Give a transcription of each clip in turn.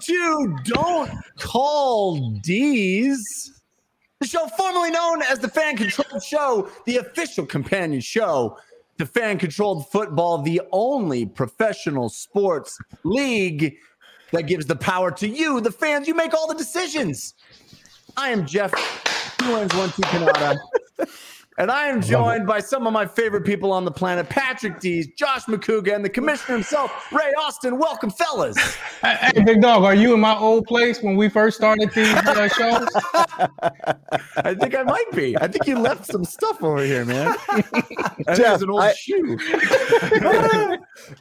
to Don't Call Dees, the show formerly known as the Fan Controlled Show, the official companion show to Fan Controlled Football, the only professional sports league that gives the power to you, the fans. You make all the decisions. I am Jeff. Two one two Canada. And I am joined by some of my favorite people on the planet Patrick Dees, Josh Makuga, and the commissioner himself, Ray Austin. Welcome, fellas. Hey, hey, big dog, are you in my old place when we first started these uh, shows? I think I might be. I think you left some stuff over here, man. Jeff, an old I- shoe.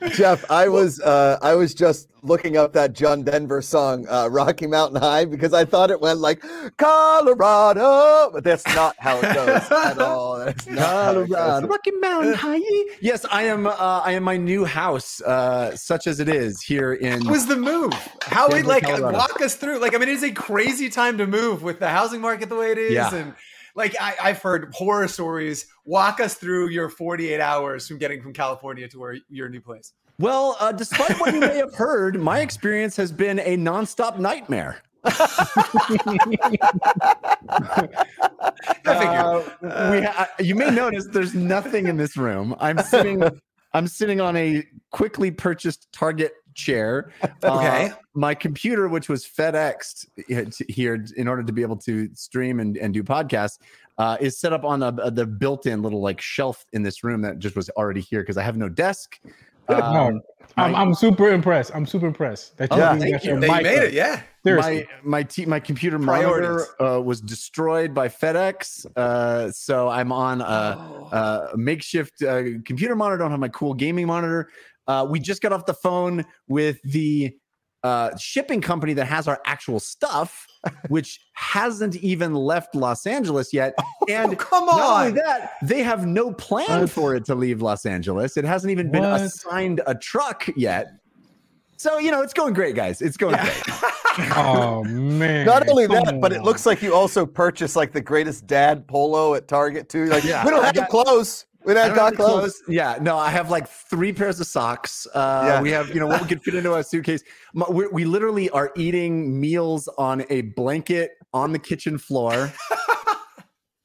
Jeff, I was uh, I was just looking up that John Denver song, uh, Rocky Mountain High, because I thought it went like Colorado, but that's not how it goes at all. That's not how it Colorado. Rocky Mountain High. Yes, I am. Uh, I am my new house, uh, such as it is here in. What was the move? How we like Colorado. walk us through? Like, I mean, it is a crazy time to move with the housing market the way it is, Yeah. and like I, I've heard horror stories. Walk us through your 48 hours from getting from California to where your new place. Well, uh, despite what you may have heard, my experience has been a nonstop nightmare. Uh, we ha- you may notice there's nothing in this room. I'm sitting. I'm sitting on a quickly purchased Target chair. Uh, Okay. my computer, which was FedExed here in order to be able to stream and, and do podcasts, uh, is set up on a, the built-in little like shelf in this room that just was already here because I have no desk. No, Um, I'm, my- I'm super impressed. I'm super impressed that you, Yeah, you Thank you. your That made up. it. Yeah. Seriously. my my t- my computer Priorities. monitor uh, was destroyed by FedEx, uh, so I'm on a, Oh. a makeshift uh, computer monitor. I Don't have my cool gaming monitor. Uh, we just got off the phone with the uh, shipping company that has our actual stuff, which hasn't even left Los Angeles yet. And Oh, come not only on. that, they have no plan What? for it to leave Los Angeles. It hasn't even been What? assigned a truck yet. So you know, it's going great, guys. It's going great. oh man! Not only Come that, but it looks like you also purchased like the greatest dad polo at Target too. Like Yeah, we don't have got- clothes. We I don't don't got clothes. clothes. Yeah, no, I have like three pairs of socks. Uh, Yeah. We have, you know, what we could fit into a suitcase. My- We, we literally are eating meals on a blanket on the kitchen floor.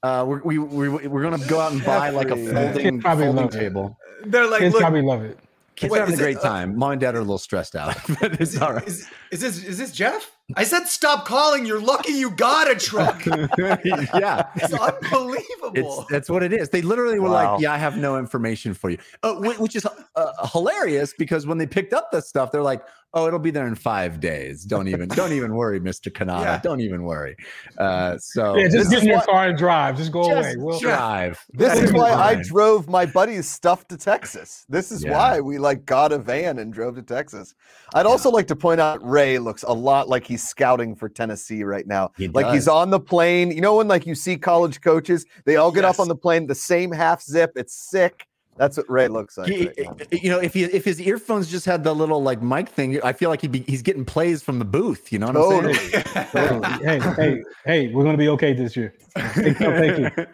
Uh, we're, we, we, we're going to go out and buy like a folding, folding table. They're like, kids look, probably love it. Kids Wait, are having a is it- great time. Mom and dad are a little stressed out, but it's all right. is, is this is this Jeff? I said stop calling. You're lucky you got a truck. yeah. It's unbelievable. It's that's what it is. They literally were Wow. like, "Yeah, I have no information for you," uh, which is uh, hilarious because when they picked up the stuff, they're like, "Oh, it'll be there in five days. Don't even, don't even worry, Mister Kanata. Yeah. Don't even worry." Uh, so Yeah, just get in your what- car and drive. Just go away. We'll, drive. This is why I drove my buddy's stuff to Texas. This is Yeah. why we like got a van and drove to Texas. I'd also like to point out Ray looks a lot like he's scouting for Tennessee right now. He like he's on the plane. You know when like you see college coaches, they all get Yes. up on the plane, the same half zip. It's sick. That's what Ray looks like. He- right you know, if he if his earphones just had the little like mic thing, I feel like he'd be he's getting plays from the booth. You know what I'm saying? Totally. hey, hey, hey, we're gonna be okay this year. Thank you. Thank you.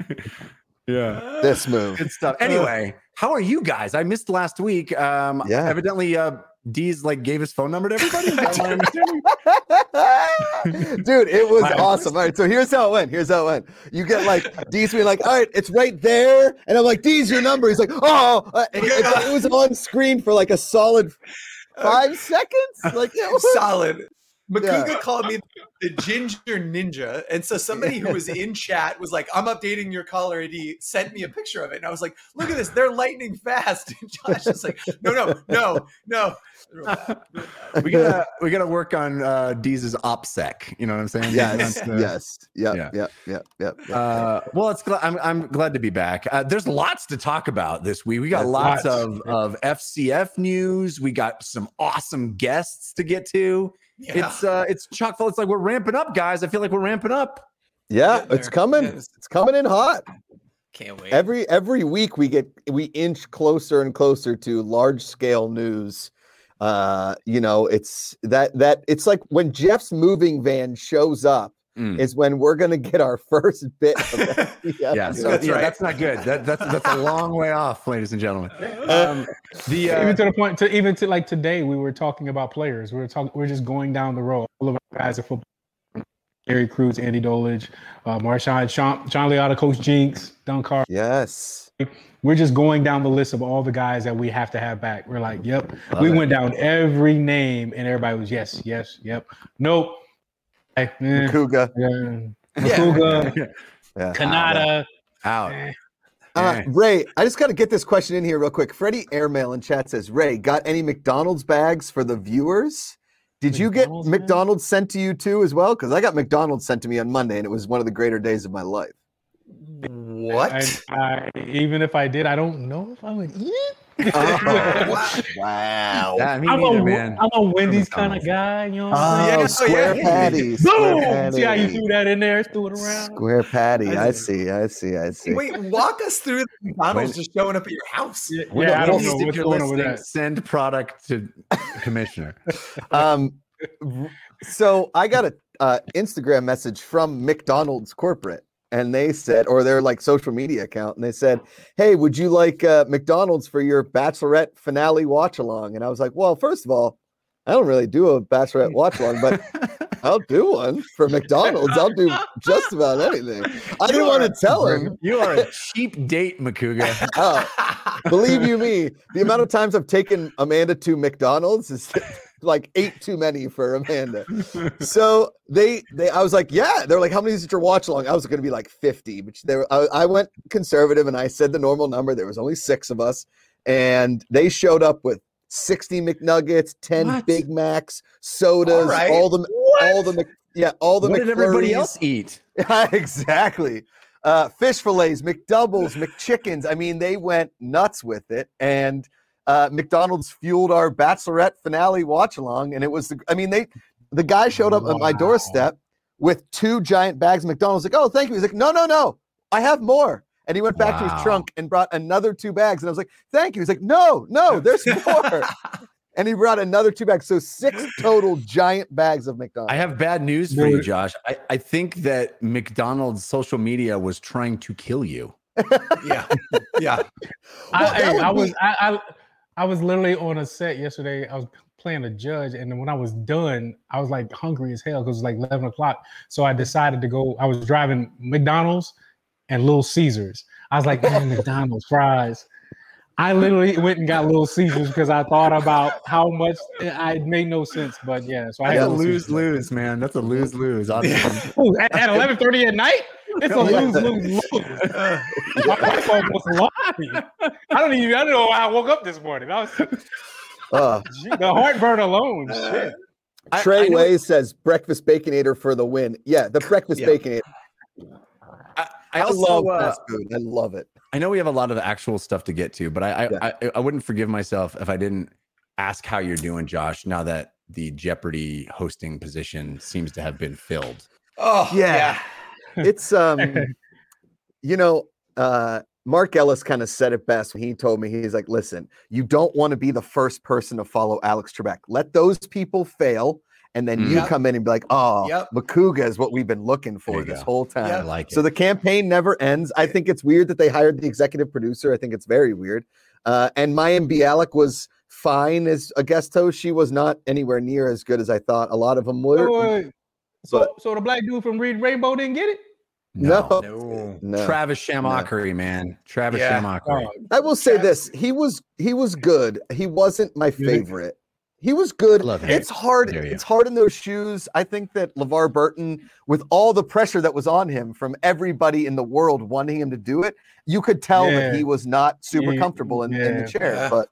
yeah. This move. Good stuff. Anyway, how are you guys? I missed last week. Um, Yeah. Evidently, uh, Dees like gave his phone number to everybody. Is that my understanding? Dude, it was Wow. awesome. All right, so here's how it went. Here's how it went. You get like Dees being like, all right, it's right there, and I'm like, Dees your number. He's like, oh, uh, it, it- it was on screen for like a solid five seconds. Like it was solid. Makuga Yeah. called me the ginger ninja. And so somebody who was in chat was like, I'm updating your caller ID, sent me a picture of it. And I was like, look at this, they're lightning fast. And Josh is like, no, no, no, no. we gotta we gotta work on uh D's OPSEC. You know what I'm saying? Yes, the- yes, yep, Yeah. yep, yep, yep, yep. Uh, well, it's glad I'm I'm glad to be back. Uh, there's lots to talk about this week. We got There's lots, lots. of of FCF news. We got some awesome guests to get to. Yeah. It's uh it's chock full. It's like we're ramping up, guys. I feel like we're ramping up. yeah, it's coming. Yeah, it's- It's coming in hot. Can't wait. Every every week we get we inch closer and closer to large scale news. Uh, you know, it's that that it's like when Jeff's moving van shows up Mm. is when we're going to get our first bit of FBS. Yeah, so That's yeah, right. that's not good. That, that's that's a long way off, ladies and gentlemen. Um, the uh, even to the point to even to like today, we were talking about players. We were talking. We are just going down the road. All of our guys are football. Gary Cruz, Andy Dolich, uh, Marshawn, Sean, John Leota, Coach Jinx, Don Carr. Yes. We're just going down the list of all the guys that we have to have back. We're like, yep. Love we it. went down every name, and everybody was yes, yes, yep, nope. Hey, eh, Kuga. yeah. Yeah. Makuga, Yeah. Kanata. out. eh. Uh, Ray, I just got to get this question in here real quick. Freddie Airmail in chat says, Ray, got any McDonald's bags for the viewers? Did you get McDonald's bags? McDonald's sent to you too as well? Because I got McDonald's sent to me on Monday, and it was one of the greater days of my life. What? I, I, even if I did, I don't know if I would eat it. Wow. wow. Yeah, me I'm, neither, a, man. I'm a Wendy's kind of guy. You know what Oh, I'm saying? Yeah, square yeah. patties. Square Boom! See how you patty. threw that in there, threw it around. Square patty. I I see. see. I see. I see. Wait, walk us through the McDonald's just showing up at your house. Yeah, yeah, I don't know what's going on with that. Send product to commissioner. Um, so I got a uh, Instagram message from McDonald's corporate, and they said, or their like social media account, and they said, "Hey, would you like uh, McDonald's for your Bachelorette finale watch along?" And I was like, "Well, first of all, I don't really do a Bachelorette watch along, but I'll do one for McDonald's. I'll do just about anything." I didn't want to tell him. You are a cheap date, Makuga. Oh, believe you me, the amount of times I've taken Amanda to McDonald's is like eight too many for Amanda. So they they I was like, yeah. They're like, how many is your watch along? I was going to be like fifty, but they were, I, I went conservative and I said the normal number. There was only six of us, and they showed up with. 60 McNuggets, 10 What? Big Macs, sodas, All right. all the all the Mc, yeah, all the what did everybody else eat? exactly. Uh, fish fillets, McDoubles, McChickens. I mean, they went nuts with it, and uh, McDonald's fueled our Bachelorette finale watch along. And it was, the, I mean, they, the guy showed up at my doorstep with two giant bags of McDonald's. Like, oh, thank you. He's like, no, no, no, I have more. And he went back to his trunk and brought another two bags. And I was like, thank you. He's like, no, no, there's more. and he brought another two bags. So six total giant bags of McDonald's. I have bad news for you, Josh. I, I think that McDonald's social media was trying to kill you. yeah, yeah. I, Well, that hey, I was be- I, I I was literally on a set yesterday. I was playing a judge, and when I was done, I was like hungry as hell because it was like eleven o'clock. So I decided to go. I was driving McDonald's and Little Caesars. I was like, man, McDonald's fries. I literally went and got Little Caesars because I thought about how much eh, I it made no sense. But yeah, so I had a lose Caesars. lose, man. That's a lose lose. Ooh, at, at eleven thirty at night. It's a Yeah. lose lose lose. My wife almost lost me. I don't even. I don't know how I woke up this morning. I was Uh, the heartburn alone. Shit. Trey I know- Way says breakfast baconator for the win. Yeah, the breakfast Yeah. baconator. I, I, I also love uh, fast food. I love it. I know we have a lot of actual stuff to get to, but I I, Yeah. I I wouldn't forgive myself if I didn't ask how you're doing, Josh. Now that the Jeopardy hosting position seems to have been filled. Oh Yeah. yeah. It's um, you know, uh, Mark Ellis kind of said it best when he told me he's like, listen, you don't want to be the first person to follow Alex Trebek. Let those people fail. And then you Yep. come in and be like, oh, Yep. Makuga is what we've been looking for this go. whole time. I Yep. like it. So the campaign never ends. I think it's weird that they hired the executive producer. I think it's very weird. Uh, and Mayim Bialik was fine as a guest host. She was not anywhere near as good as I thought. A lot of them were. So, uh, so, so the black dude from Read Rainbow didn't get it. No. no, No. Travis Shamockery, man. Travis Yeah. Shamockery. I will say this: he was he was good. He wasn't my favorite. He was good. Love him. It's hard. It's hard in those shoes. I think that LeVar Burton, with all the pressure that was on him from everybody in the world wanting him to do it, you could tell that he was not super Yeah, comfortable in, in the chair. Yeah. But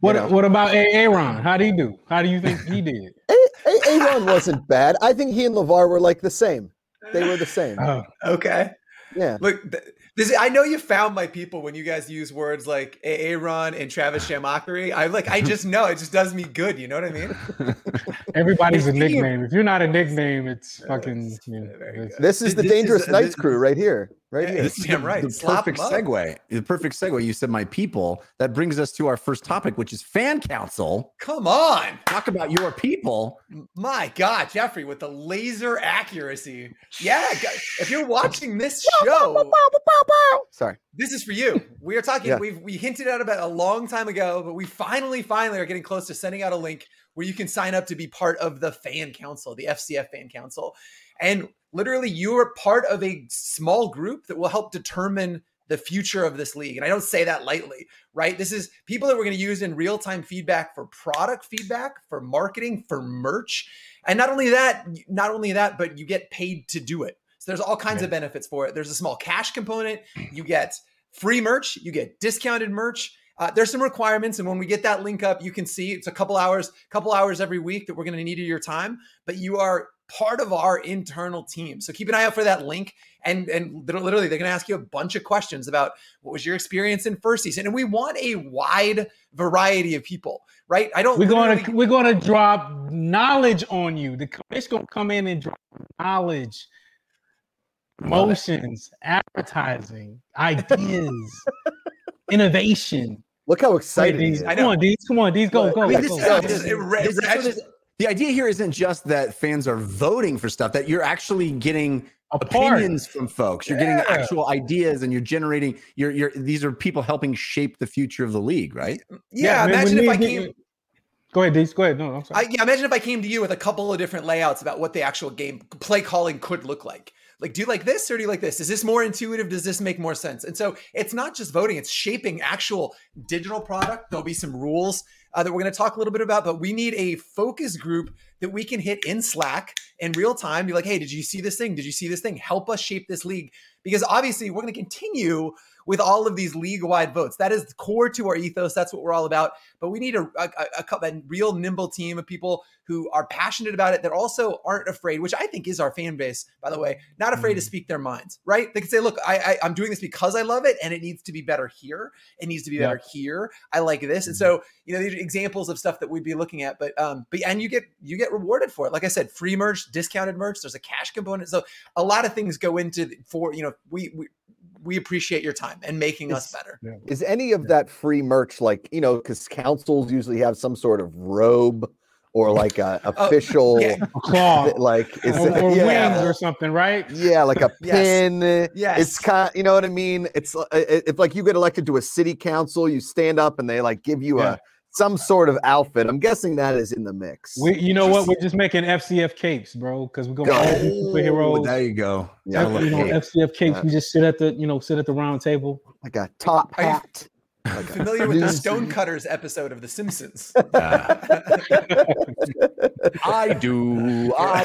what know. What about Aaron? How would he do? How do you think he did? A- A- Aaron wasn't bad. I think he and LeVar were like the same. They were the same. Oh, Okay. Yeah. Look, th- this I know you found my people when you guys use words like Aaron and Travis Shamockery. I like I just know it just does me good. You know what I mean? everybody's a nickname. If you're not a nickname, it's fucking. You know, Very it's- This is the This is Dangerous a- Knights this- crew right here. Right eh, Yeah, here. This is the, right. the perfect segue. The perfect segue. You said my people. That brings us to our first topic, which is fan council. Come on. Talk about your people. My God, Jeffrey, with the laser accuracy. Yeah, if you're watching this show, Sorry. this is for you. We are talking. Yeah. We've we hinted at about a long time ago, but we finally, finally are getting close to sending out a link where you can sign up to be part of the fan council, the FCF fan council, and literally you are part of a small group that will help determine the future of this league. And I don't say that lightly, right? This is people that we're going to use in real time feedback for product feedback, for marketing, for merch. And not only that, not only that, but you get paid to do it. So there's all kinds of benefits for it. There's a small cash component. You get free merch, you get discounted merch. Uh, there's some requirements, and when we get that link up, you can see it's a couple hours, couple hours every week that we're going to need of your time. But you are part of our internal team, so keep an eye out for that link. And and literally, they're going to ask you a bunch of questions about what was your experience in first season, and we want a wide variety of people, right? I don't. We're going to we're going to drop knowledge on you. The it's going to come in and drop knowledge, motions, advertising, ideas, innovation. Look how excited these. I come know. on, these. Come on, these. Go, go. I mean, go, this go. is- Yeah, this- it re- this- this- the idea here isn't just that fans are voting for stuff; that you're actually getting opinions from folks. You're Yeah. getting actual ideas, and you're generating. You're, you're. These are people helping shape the future of the league, right? yeah, man, imagine when if I we- came. Go ahead, Dees. Go ahead. No, I'm sorry. I, yeah, imagine if I came to you with a couple of different layouts about what the actual game play calling could look like. Like, do you like this or do you like this? Is this more intuitive? Does this make more sense? And so it's not just voting; it's shaping actual digital product. There'll be some rules uh, that we're going to talk a little bit about, but we need a focus group that we can hit in Slack in real time. Be like, hey, did you see this thing? Did you see this thing? Help us shape this league because obviously we're going to continue with all of these league-wide votes. That is core to our ethos. That's what we're all about. But we need a, a, a, a real nimble team of people who are passionate about it that also aren't afraid, which I think is our fan base, by the way, not afraid to speak their minds, right? They can say, look, I, I, I'm doing this because I love it and it needs to be better here. It needs to be better here. I like this. And so, you know, these are examples of stuff that we'd be looking at. But um, but and you get you get rewarded for it. Like I said, free merch, discounted merch, there's a cash component. So a lot of things go into the- for, you know, we we we appreciate your time and making us It's- better. Is any of that free merch like you know because councils usually have some sort of robe or like a official Oh, yeah. a claw like is or, it- or yeah, wings or something, right? yeah like a pin Yes. it's kind you know what i mean it's uh, it- if like you get elected to a city council you stand up and they like give you Yeah. a some sort of outfit i'm guessing that is in the mix We, you know what? We're just making FCF capes, bro, because we're going Go. to Oh, superheroes. there you go. Yeah, I love you know, it. FCF capes. Yeah. We just sit at the, you know, sit at the round table. like a top hat like Familiar with the Stonecutters episode of The Simpsons? I do. I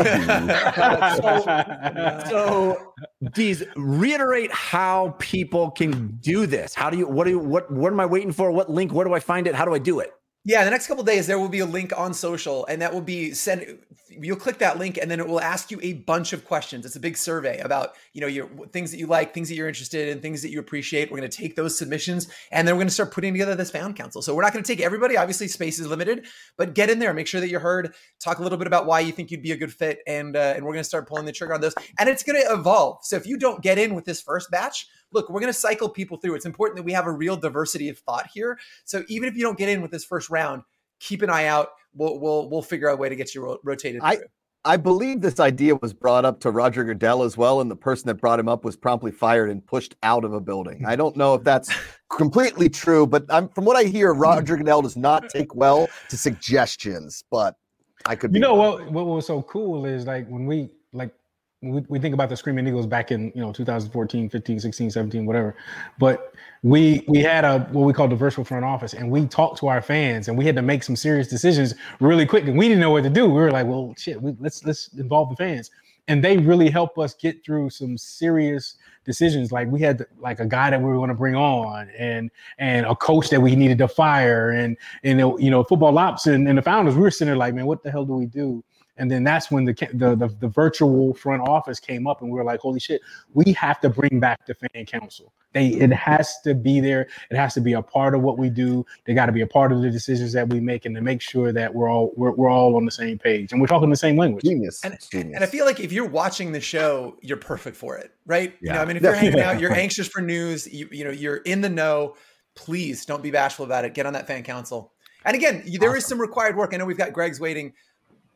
do. So, Dees, reiterate how people can do this. How do you? What do you? What? What am I waiting for? What link? Where do I find it? How do I do it? Yeah, the next couple days there will be a link on social, and that will be sent. You'll click that link, and then it will ask you a bunch of questions. It's a big survey about you know your things that you like, things that you're interested in, things that you appreciate. We're going to take those submissions, and then we're going to start putting together this fan council. So we're not going to take everybody. Obviously, space is limited, but get in there, make sure that you're heard. Talk a little bit about why you think you'd be a good fit, and uh, and we're going to start pulling the trigger on those. And it's going to evolve. So if you don't get in with this first batch, look, we're going to cycle people through. It's important that we have a real diversity of thought here. So even if you don't get in with this first round keep an eye out. We'll we'll we'll figure out a way to get you ro- rotated. I- through. I believe this idea was brought up to Roger Goodell as well, and the person that brought him up was promptly fired and pushed out of a building. I don't know if that's completely true, but I'm, from what I hear, mm-hmm. Roger Goodell does not take well to suggestions. But I could, be You know wrong. what? What was so cool is like when we like when we, we think about the Screaming Eagles back in you know 2014, 15, 16, 17, whatever. But we we had a what we call the virtual front office, and we talked to our fans, and we had to make some serious decisions really quick, and we didn't know what to do. We were like, well, shit, we, let's let's involve the fans, and they really helped us get through some serious decisions. Like we had like a guy that we were going to bring on, and and a coach that we needed to fire, and and you know football ops and, and the founders, we were sitting there like, man, what the hell do we do? And then that's when the, the the the virtual front office came up, and we were like, "Holy shit, we have to bring back the fan council. They it has to be there. It has to be a part of what we do. They got to be a part of the decisions that we make, and to make sure that we're all we're, we're all on the same page and we're talking the same language." Genius. And, Genius. and I feel like if you're watching the show, you're perfect for it, right? You Yeah. know, I mean, if you're hanging out, you're anxious for news, you, you know, you're in the know. Please don't be bashful about it. Get on that fan council. And again, you- there is some required work. I know we've got Greg's waiting.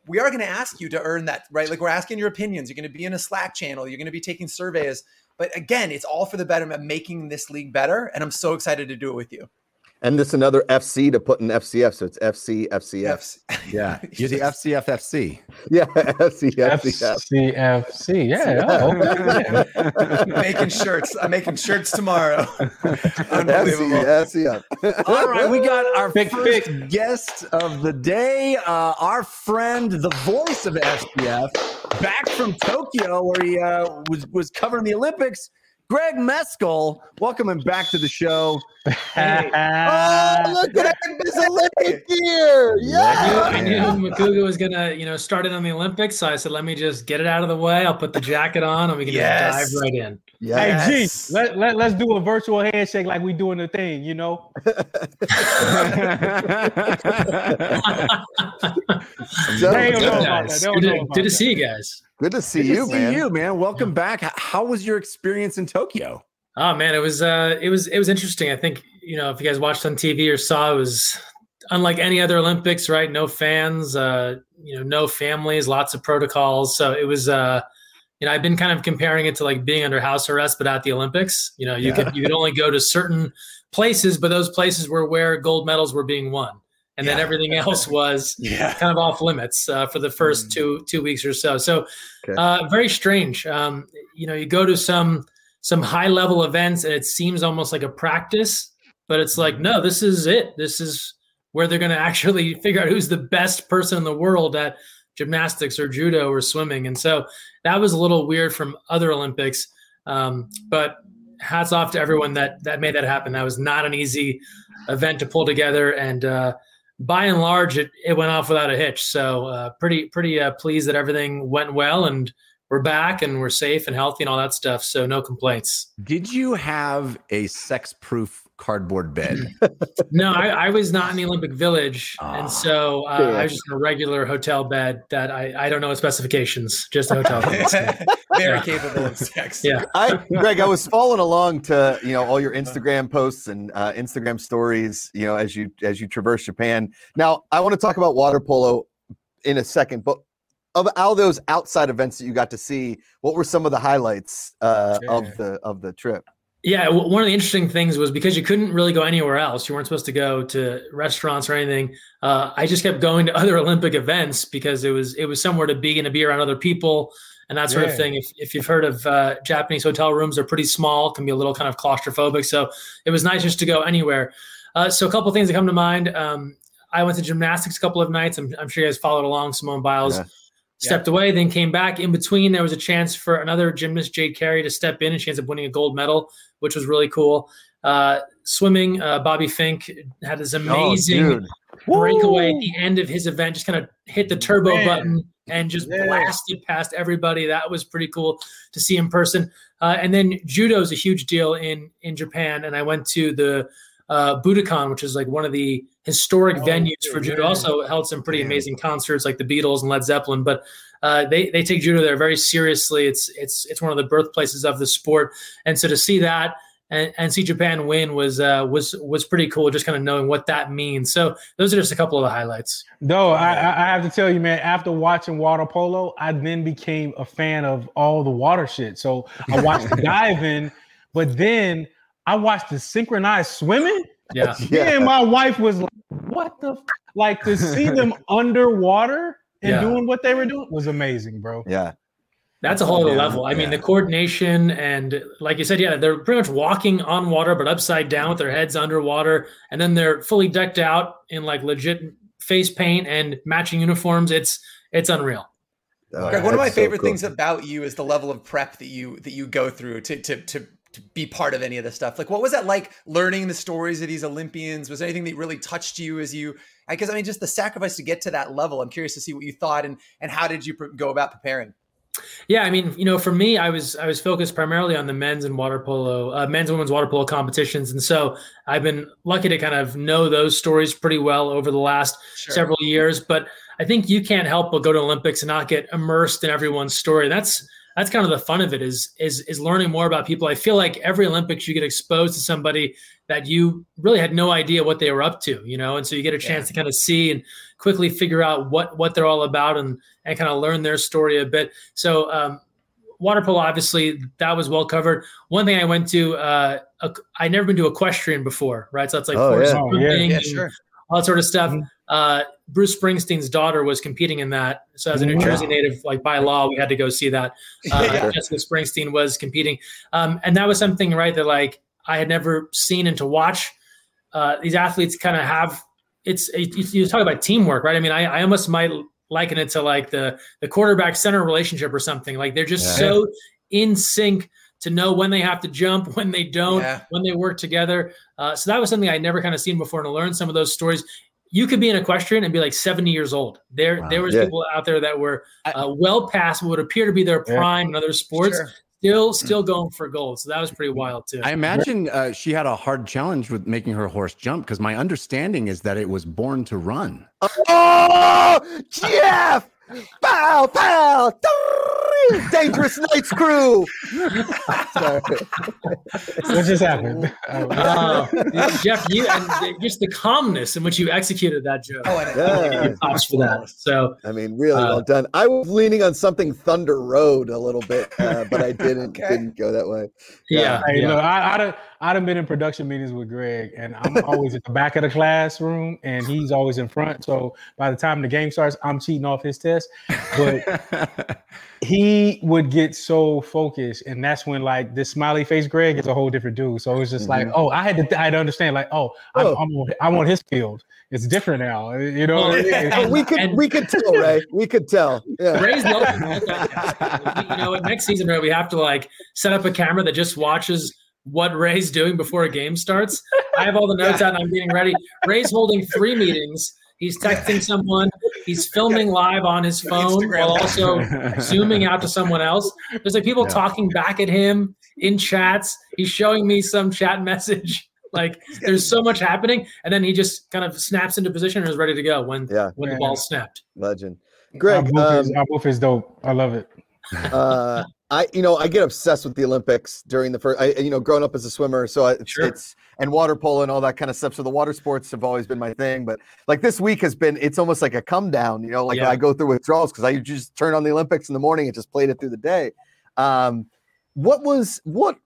We are going to ask you to earn that, right? Like we're asking your opinions. You're going to be in a Slack channel. You're going to be taking surveys. But again, it's all for the betterment of making this league better. And I'm so excited to do it with you. And this another FC to put in FCF, so it's FC FCF. Yes. Yeah, you're the FCFFC. Yeah, FC FCF. FCFC, yeah. Oh, okay. I'm making shirts. I'm making shirts tomorrow. FC, Unbelievable. FCF. All right, we got our Pick, first pick. guest of the day, uh, our friend, the voice of FCF, back from Tokyo, where he uh, was was covering the Olympics. Greg Mescall, welcome him back to the show. Oh, look at his Olympic gear. I Yeah. knew, I knew Makuga was gonna, you know, start it on the Olympics, so I said, "Let me just get it out of the way. I'll put the jacket on, and we can Yes. just dive right in." Yeah. Hey, Yes. G, let, let, let's do a virtual handshake like we doing the thing, you know? So, know Good, guys. that. They don't Good, know to, good to see you guys. Good to see Good to you, see man. you, man. Welcome back. How was your experience in Tokyo? Oh man, it was uh, it was it was interesting. I think you know if you guys watched on TV or saw, it was unlike any other Olympics, right? No fans, uh, you know, no families, lots of protocols. So it was. Uh, you know, I've been kind of comparing it to like being under house arrest, but at the Olympics. You know, you could you could only go to certain places, but those places were where gold medals were being won, and then everything else was Yeah. kind of off limits uh, for the first Mm. two two weeks or so. So Okay. uh, very strange. Um, you know, you go to some some high level events and it seems almost like a practice, but it's like no, this is it. This is where they're going to actually figure out who's the best person in the world at gymnastics or judo or swimming. And so that was a little weird from other Olympics. Um, but hats off to everyone that that made that happen. That was not an easy event to pull together, and uh, by and large, it, it went off without a hitch. So uh, pretty pretty uh, pleased that everything went well, and we're back and we're safe and healthy and all that stuff. So no complaints. Did you have a sex-proof cardboard bed? No, I, I was not in the Olympic Village, Ah, and so uh, I was just in a regular hotel bed that I, I don't know specifications, just a hotel bed. Very Yeah. capable of sex. Yeah. I, Greg, I was following along to you know all your Instagram posts and uh, Instagram stories. You know, as you as you traverse Japan. Now, I want to talk about water polo in a second, but of all those outside events that you got to see, what were some of the highlights uh, Yeah. of the of the trip? Yeah, one of the interesting things was because you couldn't really go anywhere else. You weren't supposed to go to restaurants or anything. Uh, I just kept going to other Olympic events because it was it was somewhere to be and to be around other people and that sort of thing. If if you've heard of uh, Japanese hotel rooms, they're pretty small, can be a little kind of claustrophobic. So it was nice just to go anywhere. Uh, so a couple of things that come to mind. Um, I went to gymnastics a couple of nights. I'm, I'm sure you guys followed along. Simone Biles Yeah. stepped away, then came back. In between, there was a chance for another gymnast, Jade Carey, to step in, and she ends up winning a gold medal, which was really cool. Uh, swimming, uh, Bobby Finke had this amazing Oh, breakaway at the end of his event, just kind of hit the turbo Man. button and just Yeah. blasted past everybody. That was pretty cool to see in person. Uh, and then judo is a huge deal in in Japan, and I went to the uh, Budokan, which is like one of the historic Oh, venues for judo. yeah. Also held some pretty Yeah. amazing concerts like the Beatles and Led Zeppelin, but uh, they they take judo there very seriously. It's it's it's one of the birthplaces of the sport, and so to see that and, and see Japan win was uh, was was pretty cool. Just kind of knowing what that means. So those are just a couple of the highlights. No, I, I I have to tell you, man. After watching water polo, I then became a fan of all the water shit. So I watched the diving, but then I watched the synchronized swimming. Yeah. Me and my wife was like, "What the f-? like to see them underwater and Yeah. doing what they were doing was amazing, bro." Yeah. That's a whole other Yeah, level. I mean, the coordination and, like you said, yeah, they're pretty much walking on water, but upside down with their heads underwater, and then they're fully decked out in like legit face paint and matching uniforms. It's it's unreal. Oh, Greg, one of my that's so favorite cool. things about you is the level of prep that you that you go through to to to to be part of any of this stuff. Like, what was that like learning the stories of these Olympians? Was there anything that really touched you as you Because I mean, just the sacrifice to get to that level. I'm curious to see what you thought and and how did you pr- go about preparing. Yeah, I mean, you know, for me, I was I was focused primarily on the men's and water polo, uh, men's and women's water polo competitions, and so I've been lucky to kind of know those stories pretty well over the last Sure. several years. But I think you can't help but go to Olympics and not get immersed in everyone's story. That's that's kind of the fun of it is is is learning more about people. I feel like every Olympics you get exposed to somebody that you really had no idea what they were up to, you know, and so you get a chance to kind of see and quickly figure out what what they're all about and and kind of learn their story a bit. So um, water polo, obviously, that was well covered. One thing I went to, uh, a, I never been to equestrian before, right? So it's like Oh, horse yeah. Oh, yeah. Yeah, sure. all that sort of stuff. Mhm. Uh, Bruce Springsteen's daughter was competing in that. So as a New Wow. Jersey native, like by law, we had to go see that. Uh, Yeah. Jessica Springsteen was competing, um, and that was something right that like I had never seen and to watch. Uh, these athletes kind of have it's it, you talk about teamwork, right? I mean, I, I almost might liken it to like the the quarterback center relationship or something. Like they're just Yeah. so in sync to know when they have to jump, when they don't, Yeah. when they work together. Uh, so that was something I'd never kind of seen before, and to learn some of those stories. You could be an equestrian and be like 70 years old. There, Wow. there was Yeah. people out there that were uh, well past what would appear to be their Yeah. prime in other sports, Sure. still, still going for gold. So that was pretty wild too. I imagine uh, she had a hard challenge with making her horse jump because my understanding is that it was born to run. Oh, Jeff! Pow, pow! Three! Dangerous Nights crew. What just happened? Uh, Jeff, you and just the calmness in which you executed that joke. Oh, and Yeah. You props for that. So I mean, really Uh, well done. I was leaning on something Thunder Road a little bit, uh, but I didn't Okay. didn't go that way. yeah, Hey, yeah. look, I, I'd have, I'd have been in production meetings with Greg, and I'm always at the back of the classroom, and he's always in front. So by the time the game starts, I'm cheating off his test. But he would get so focused, and that's when like this smiley face Greg is a whole different dude. So it's just like, mm-hmm. oh, I had to, I had to understand, like, oh, I'm, Oh. I'm, on, I'm on his field. It's different now, you know. Oh, well, It's- Oh, we could And- we could tell, Ray. We could tell. Yeah. Ray's the you know, next season, Ray, we have to like set up a camera that just watches what Ray's doing before a game starts. I have all the notes out and I'm getting ready. Ray's holding three meetings. He's texting someone. He's filming live on his phone Instagram. while also zooming out to someone else. There's like people Yeah. talking back at him in chats. He's showing me some chat message. Like there's so much happening, and then he just kind of snaps into position and is ready to go when Yeah. when the Yeah. ball's snapped. Legend. our Greg, booth, um, is, our booth is dope. I love it. uh, I you know I get obsessed with the Olympics during the first. I you know growing up as a swimmer, so I, it's, Sure. it's and water polo and all that kind of stuff. So the water sports have always been my thing. But like this week has been, it's almost like a come down. You know, like Yeah. I go through withdrawals because I just turn on the Olympics in the morning and just played it through the day. Um, what was what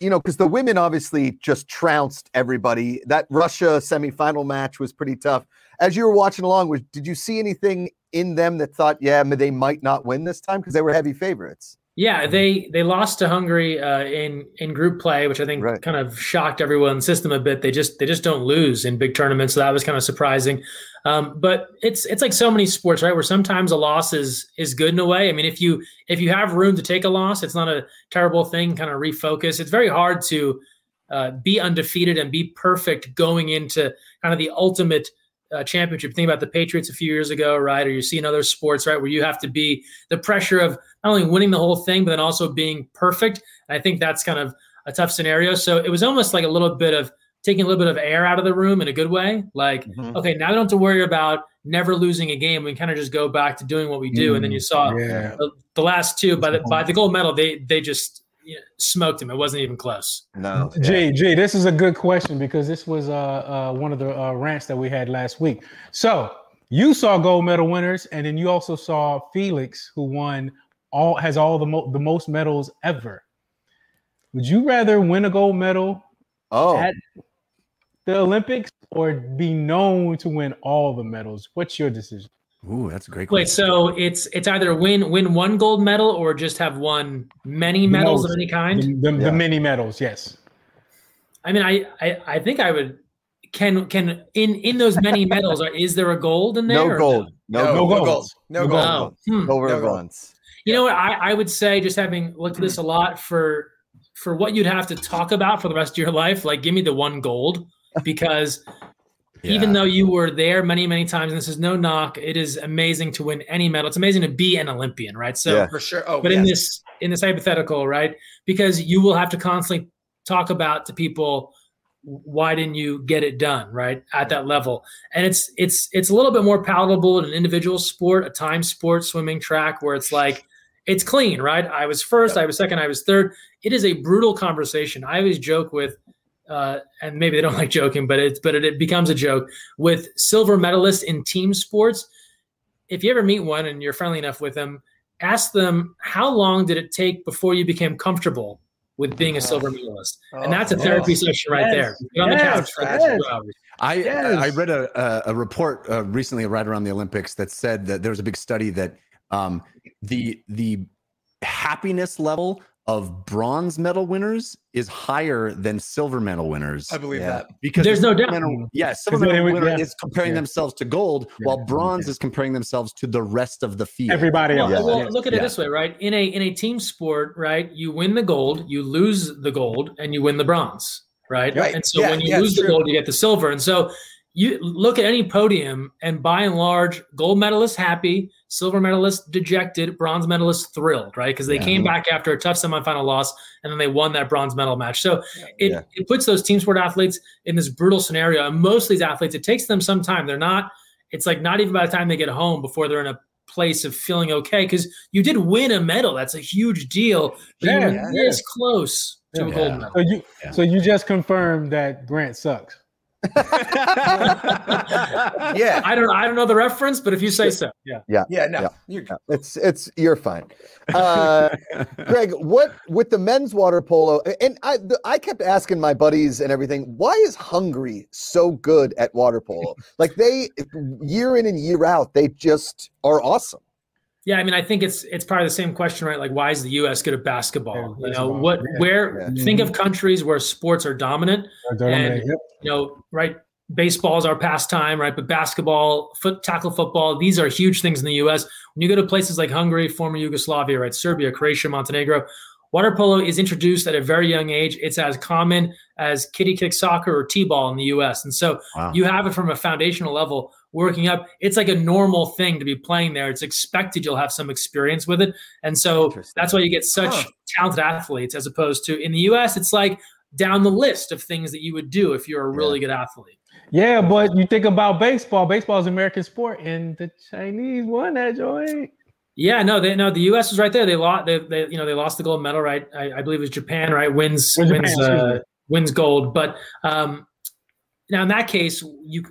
you know because the women obviously just trounced everybody. That Russia semifinal match was pretty tough. As you were watching along, was did you see anything in them that thought, yeah, they might not win this time because they were heavy favorites? Yeah, they they lost to Hungary uh, in in group play, which I think Right. kind of shocked everyone's system a bit. They just they just don't lose in big tournaments, so that was kind of surprising. Um, but it's it's like so many sports, right? Where sometimes a loss is is good in a way. I mean, if you if you have room to take a loss, it's not a terrible thing. Kind of refocus. It's very hard to uh, be undefeated and be perfect going into kind of the ultimate uh, championship. Think about the Patriots a few years ago, right? Or you see in other sports, right, where you have to be the pressure of not only winning the whole thing, but then also being perfect. And I think that's kind of a tough scenario. So it was almost like a little bit of taking a little bit of air out of the room in a good way. Like, Mhm. okay, now we don't have to worry about never losing a game. We kind of just go back to doing what we do. And then you saw Yeah. the, the last two by the by the gold medal, they they just you know, smoked him. It wasn't even close. No, Jay, Jay, this is a good question because this was uh, uh, one of the uh, rants that we had last week. So you saw gold medal winners, and then you also saw Felix, who won all has all the mo- the most medals ever. Would you rather win a gold medal Oh, at the Olympics or be known to win all the medals? What's your decision? Ooh, that's a great Question. Wait, so it's it's either win win one gold medal or just have won many medals of any kind. The, the, Yeah. the many medals, yes. I mean, I, I I think I would. Can can in in those many medals, are, is there a gold in there? no gold, no, No gold, gold. gold. No No gold. Oh, hmm. silver No and gold. bronze. You know what? I, I would say just having looked at this a lot for for what you'd have to talk about for the rest of your life, like give me the one gold because Even though you were there many, many times, and this is no knock, it is amazing to win any medal. It's amazing to be an Olympian, right? So, Yeah. for sure. Oh, but in this in this hypothetical, right? Because you will have to constantly talk about to people why didn't you get it done right at that level and it's it's it's a little bit more palatable in an individual sport a time sport swimming track where it's like it's clean right i was first i was second i was third it is a brutal conversation i always joke with uh, and maybe they don't like joking but it's but it, it becomes a joke with silver medalists in team sports if you ever meet one and you're friendly enough with them ask them how long did it take before you became comfortable with being a silver medalist and that's a Oh, therapy yes. session right Yes. there Get on the couch for Yes. two hours. I Yes. I read a a, a report uh, recently right around the Olympics that said that there was a big study that um, the the happiness level of bronze medal winners is higher than silver medal winners I believe Yeah. that. because There's no doubt. medal- yeah, silver 'Cause they medal would- winner yeah. is comparing Yeah. themselves to gold, Yeah. while bronze is comparing themselves to the rest of the field. Everybody else. well, Yeah. look at it Yeah. this way, right? In a in a team sport, right? You win the gold, you lose the gold, and you win the bronze, right? Right. And so Yeah, when you yeah, lose it's the true. gold, you get the silver. And so you look at any podium, and by and large, gold medalist happy, silver medalist dejected, bronze medalist thrilled, right? Because they Yeah. came back after a tough semifinal loss, and then they won that bronze medal match. So it, Yeah. it puts those team sport athletes in this brutal scenario. And most of these athletes, it takes them some time. They're not. It's like not even by the time they get home before they're in a place of feeling okay because you did win a medal. That's a huge deal. But you Yeah, were yeah. this close to a gold medal. So you Yeah. so you just confirmed that Grant sucks. Yeah. I don't. I don't know the reference, but if you say so, yeah. Yeah. yeah. No. Yeah. You're Yeah, it's it's you're fine. Uh, Greg, what with the men's water polo? And I the, I kept asking my buddies and everything, why is Hungary so good at water polo? like they year in and year out, they just are awesome. Yeah, I mean, I think it's it's probably the same question, right? Like, why is the U.S. good at basketball? Yeah, you know, what, yeah, where? yeah. Think of countries where sports are dominant. And- Yep. you know, right? Baseball is our pastime, right? But basketball, foot tackle football, these are huge things in the U.S. When you go to places like Hungary, former Yugoslavia, right? Serbia, Croatia, Montenegro, water polo is introduced at a very young age. It's as common as kitty kick soccer or t-ball in the U.S. And so Wow. you have it from a foundational level working up. It's like a normal thing to be playing there. It's expected you'll have some experience with it, and so that's why you get such Huh. talented athletes as opposed to in the U.S. It's like down the list of things that you would do if you're a really good athlete. Yeah, but you think about baseball. Baseball is an American sport, and the Chinese won that joint. Yeah, no, they no. The U.S. was right there. They lost. They, they you know they lost the gold medal. Right, I, I believe it was Japan. Right, wins Japan, wins uh, wins gold. But um, now in that case, you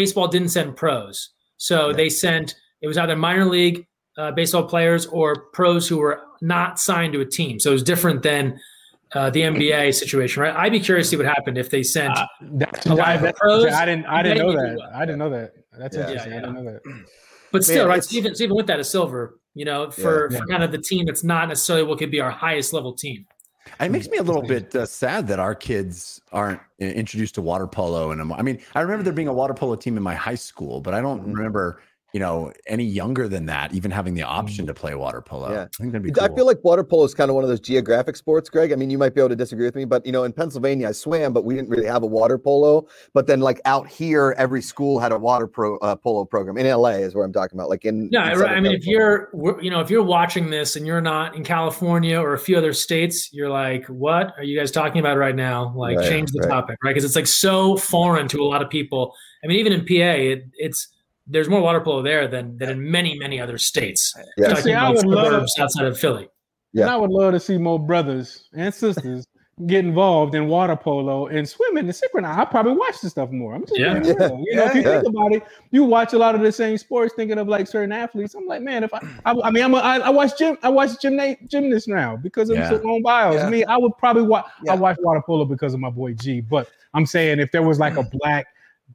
baseball didn't send pros, so they sent it was either minor league uh, baseball players or pros who were not signed to a team. So it was different than uh, the NBA situation, right? I'd be curious to see what happened if they sent. Uh, That's, A lot I, of pros, I didn't. I didn't know that. well. I didn't know that. That's Yeah. interesting. Yeah, I didn't know that. But still, Man, right? So even, so even with that, a silver, you know, for, Yeah. for kind of the team that's not necessarily what could be our highest level team. It makes me a little bit uh, sad that our kids aren't uh, introduced to water polo. And I mean, I remember there being a water polo team in my high school, but I don't Mhm. remember, you know, any younger than that even having the option to play water polo. Yeah. I think that'd be cool. I feel like water polo is kind of one of those geographic sports, Greg. I mean, you might be able to disagree with me, but you know, in Pennsylvania, I swam, but we didn't really have a water polo. But then, like out here, every school had a water pro uh, polo program. In LA is where I'm talking about. Like in Yeah, in right. I mean, if you're, you know, if you're watching this and you're not in California or a few other states, you're like, what are you guys talking about right now? Like, Right, change the right. topic, right? Because it's like so foreign to a lot of people. I mean, even in PA, it, it's there's more water polo there than than in many many other states. Yeah. Talking See, I about would love- suburbs outside of Philly. Yeah. And I would love to see more brothers and sisters get involved in water polo and swimming and synchronized. I probably watch this stuff more. I'm just Yeah. being real. You know, if you Yeah. think about it, you watch a lot of the same sports, thinking of like certain athletes. I'm like, man, if I, I, I mean, I'm a, I, I watch gym, I watch gymnast gymnasts now because of Yeah. Simone Biles. Yeah. I mean, I would probably watch. Yeah. I watch water polo because of my boy G. But I'm saying if there was like a mm. black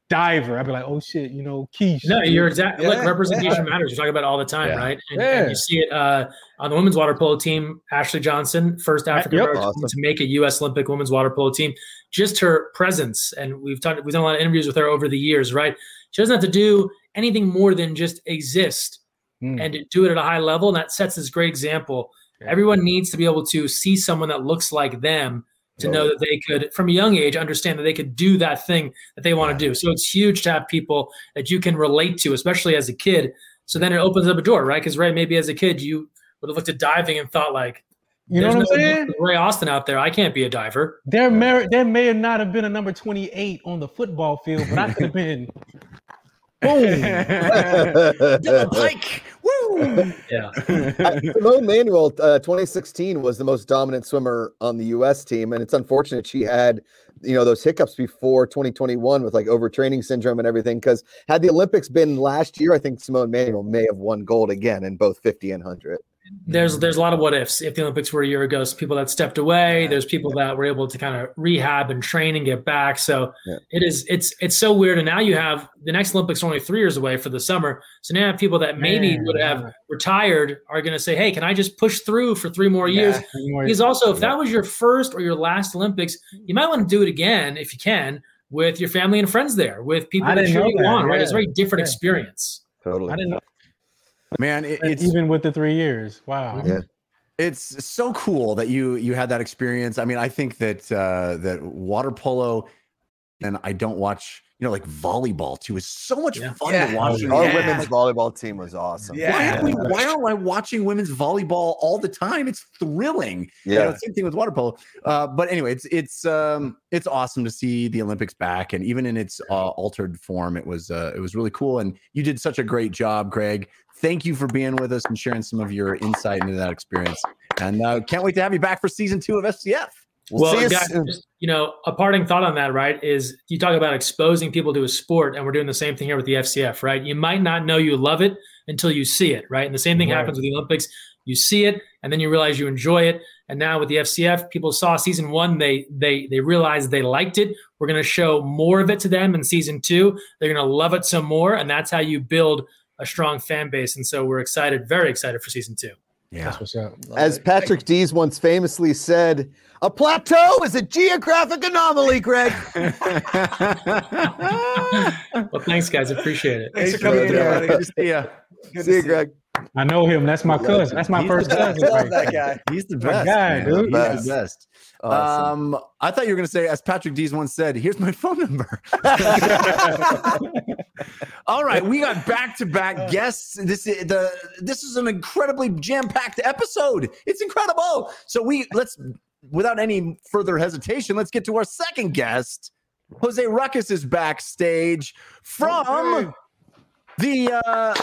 diver, I'd be like, oh shit, you know, Keish. No, you're exactly like Yeah, representation matters. You talk about it all the time, Yeah. right? And, Yeah. and you see it uh, on the women's water polo team. Ashley Johnson, first African Yep. Awesome. to make a U.S. Olympic women's water polo team. Just her presence, and we've talked, we've done a lot of interviews with her over the years, right? She doesn't have to do anything more than just exist Mm. and do it at a high level, and that sets this great example. Yeah. Everyone needs to be able to see someone that looks like them to know that they could, from a young age, understand that they could do that thing that they want to do. So it's huge to have people that you can relate to, especially as a kid. So then it opens up a door, right? Because right, maybe as a kid you would have looked at diving and thought like, You know "There's what I'm saying? Ray Austin out there. I can't be a diver." There may there may not have been a number 28 on the football field, but I could have been. Boom. Double pike. Woo! Yeah. I- Simone Manuel, uh, 2016 was the most dominant swimmer on the U.S. team, and it's unfortunate she had, you know, those hiccups before 2021 with like overtraining syndrome and everything. Because had the Olympics been last year, I think Simone Manuel may have won gold again in both 50 and 100. There's there's a lot of what ifs. If the Olympics were a year ago, so people that stepped away, there's people that were able to kind of rehab and train and get back. So Yeah. it is it's it's so weird. And now you have the next Olympics are only three years away for the summer. So now you have people that maybe Man, would have retired are going to say, "Hey, can I just push through for three more years?" Because also, if that was your first or your last Olympics, you might want to do it again if you can with your family and friends there, with people I that didn't cheer know you that, on. Right? It's a very different Yeah. experience. Totally. I didn't know. Man, it, it's even with the three years. Wow. Yeah. it's so cool that you you had that experience. I mean, I think that uh that water polo and I don't watch, you know, like volleyball too is so much Yeah. fun Yeah. to watch. Our women's volleyball team was awesome. Yeah. Why, aren't we, why aren't I watching women's volleyball all the time? It's thrilling. You know, Yeah. same thing with water polo. Uh, but anyway, it's it's um it's awesome to see the Olympics back, and even in its uh, altered form, it was uh, it was really cool. And you did such a great job, Greg. Thank you for being with us and sharing some of your insight into that experience. And uh, can't wait to have you back for season two of FCF. We'll Well, you guys, just, you know, a parting thought on that, right? Is you talk about exposing people to a sport, and we're doing the same thing here with the FCF, right? You might not know you love it until you see it, right? And the same thing Right. happens with the Olympics. You see it, and then you realize you enjoy it. And now with the FCF, people saw season one, they they they realized they liked it. We're going to show more of it to them in season two. They're going to love it some more, and that's how you build a strong fan base. And so we're excited, very excited for season two. Yeah. That's what's up. As Patrick Dees once famously said, a plateau is a geographic anomaly, Greg. Well, thanks, guys. Appreciate it. Thanks for coming through, buddy. Good see ya. See you, Greg. I know him. That's my cousin. That's my He's first cousin. right Love that guy. He's the best. guy, dude. He's Best. the best. Awesome. Um, I thought you were going to say, as Patrick Dees once said, "Here's my phone number." All right, we got back-to-back guests. This is the this is an incredibly jam-packed episode. It's incredible. So we let's, without any further hesitation, let's get to our second guest. Jose Ruckus is backstage from the uh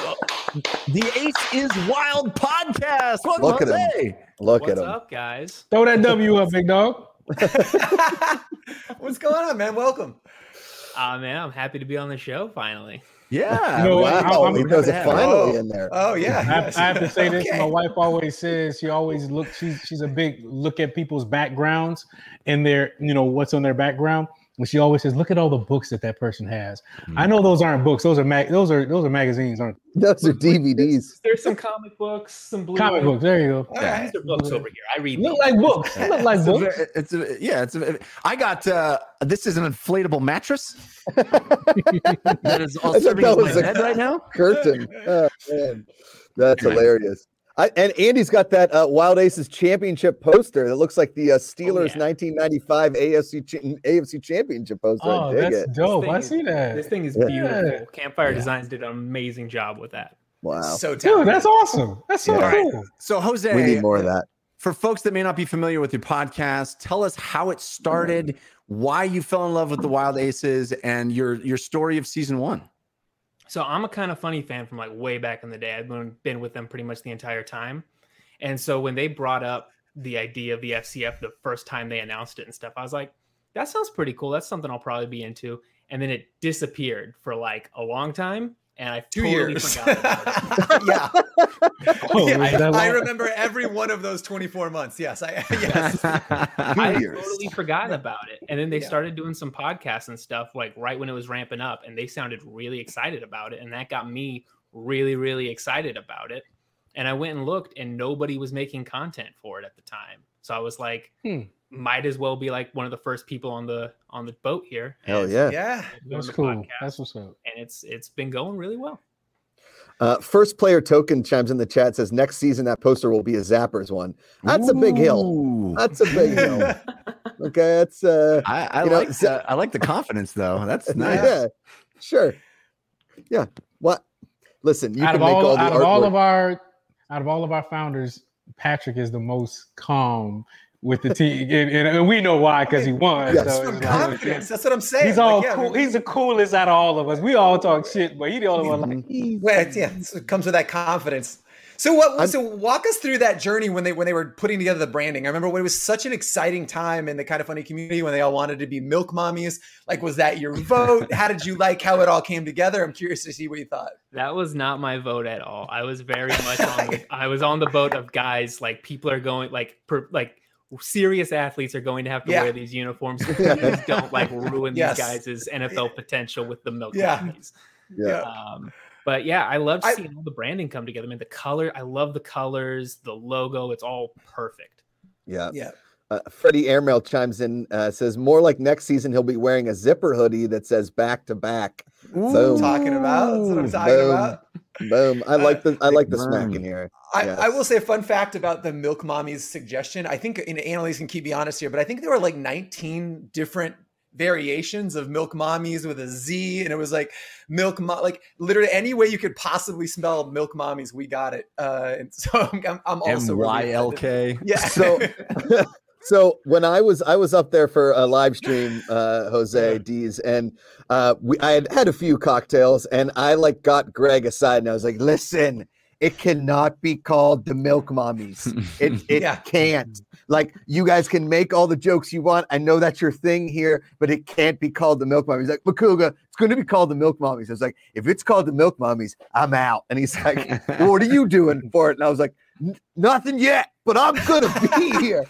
the Ace is Wild podcast. Welcome, Look at him. Look What's at him. up, guys? Throw that W up, big dog. What's going on, man? Welcome. Uh, man, I'm happy to be on the show finally. Yeah. You know? Wow, I'm- he I'm throws a happy to have finally you. in there. Oh I yeah. have, I have to say this. Okay. My wife always says she always look. She's she's a big look at people's backgrounds and their you know what's on their background. And she always says, "Look at all the books that that person has." I know those aren't books. Those are mag- those are those are magazines, aren't Those are DVDs. There's some comic books, some blue comic books? There you go. All right. These are books over here. I read Look like books. They Look like It's a, books. ve- it's a, yeah, it's a, I got uh this is an inflatable mattress that is all I serving my a- head right now. Curtain. Oh, man. That's hilarious. I, and Andy's got that uh, Wild Aces championship poster that looks like the uh, Steelers yeah. 1995 AFC ch- AFC championship poster. Oh, I dig that's it. dope. I is- see that. This thing is Yeah. beautiful. Campfire Yeah. Designs did an amazing job with that. Wow. So Dude, that's awesome. That's so Yeah. cool. So Jose, We need more of that. for folks that may not be familiar with your podcast, tell us how it started, why you fell in love with the Wild Aces, and your your story of season one. So I'm a kind of funny fan from like way back in the day. I've been, been with them pretty much the entire time. And so when they brought up the idea of the FCF the first time they announced it and stuff, I was like, that sounds pretty cool. That's something I'll probably be into. And then it disappeared for like a long time. And I Two totally years. forgot about it. yeah. Oh, Yeah, is I, I remember every one of those 24 months. Yes. I yes. I years. totally forgot about it. And then they Yeah. started doing some podcasts and stuff like right when it was ramping up, and they sounded really excited about it. And that got me really, really excited about it. And I went and looked, and nobody was making content for it at the time. So I was like, Hmm. might as well be like one of the first people on the on the boat here. Hell And yeah. Yeah. That's cool. podcast. That's what's up. and it's it's been going really well. Uh, first player token chimes in the chat says next season that poster will be a Zappers one. That's a big hill. That's a big hill. Okay, that's uh, I, I You know, like so- the, I like the confidence though. That's nice. yeah, sure, yeah. What? Listen, you out can of make all, all the out of all of our out of all of our founders, Patrick is the most calm with the team, and, and- and we know why because he won. Yes. So Some it's like- confidence. That's what I'm saying. he's all Like, yeah, cool. He's the coolest out of all of us. We all talk shit, but he's the only one like. Mm-hmm. Well, yeah, it's- it comes with that confidence. So what? I'm- so walk us through that journey when they when they were putting together the branding. I remember when it was such an exciting time in the kind of funny community when they all wanted to be milk mommies. Like, was that your vote? how did you like how it all came together? I'm curious to see what you thought. That was not my vote at all. I was very much on. I was on the boat of guys like people are going like per, like serious athletes are going to have to Yeah. wear these uniforms. Please don't like ruin Yes. these guys' NFL potential with the milk Yeah. mommies. Yeah. Um, but yeah, I loved I- seeing all the branding come together. I mean, the color, I love the colors, the logo, it's all perfect. Yeah. Yeah. Uh, Freddie Airmail chimes in, uh, says more like next season he'll be wearing a zipper hoodie that says back to back. Boom. Talking about. That's what I'm talking Boom. about. Boom. I like the I like the burn. smack in here. I, Yes. I will say a fun fact about the Milk Mommies suggestion. I think, and Annalise can keep me honest here, but I think there were like 19 different variations of Milk Mommies with a Z, and it was like Milk Mo- like literally any way you could possibly smell Milk Mommies, we got it. Uh, and so I'm, I'm, I'm also really Y L Yeah. So- So when I was I was up there for a live stream, uh, Jose Dees, and uh, we I had had a few cocktails, and I like got Greg aside, and I was like, "Listen, it cannot be called the Milk Mommies. It it Yeah. can't. Like you guys can make all the jokes you want. I know that's your thing here, but it can't be called the Milk Mommies. Like Makuga, it's going to be called the Milk Mommies. I was like, if it's called the Milk Mommies, I'm out. And he's like, well, what are you doing for it? And I was like, "N- nothing yet, but I'm gonna be here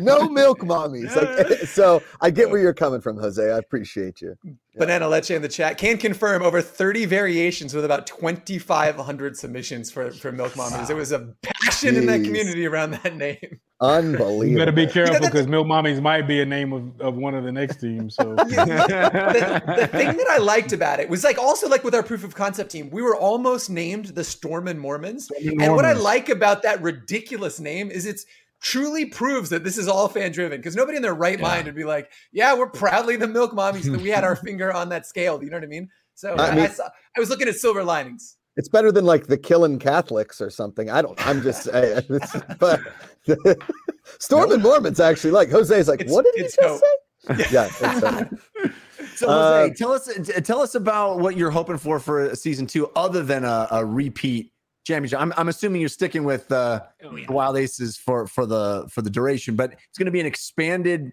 no milk mommies. Like, so I get where you're coming from, Jose. I appreciate you. Banana Leche in the chat can confirm over 30 variations with about 2,500 submissions for, for Milk Mommies. It was a passion in that community around that name. Unbelievable. You better be careful that's- because Milk Mommies might be a name of, of one of the next teams. So the, the thing that I liked about it was like also like with our proof of concept team, we were almost named the Storm and Mormons. Stormin' And what I like about that ridiculous name is it's truly proves that this is all fan driven because nobody in their right mind would be like, yeah, we're proudly the milk mommies and we had our finger on that scale. You know what I mean? So I I, I, saw, I was looking at silver linings. It's better than like the killing Catholics or something. I don't. I'm just. I, it's, but Storming Mormons actually like Jose's like. It's- what did he just dope. say? Yeah. it's, So Jose, Uh, tell us tell us about what you're hoping for for season two, other than a, a repeat championship. I'm, I'm assuming you're sticking with uh, Oh, yeah. Wild Aces for for the for the duration, but it's going to be an expanded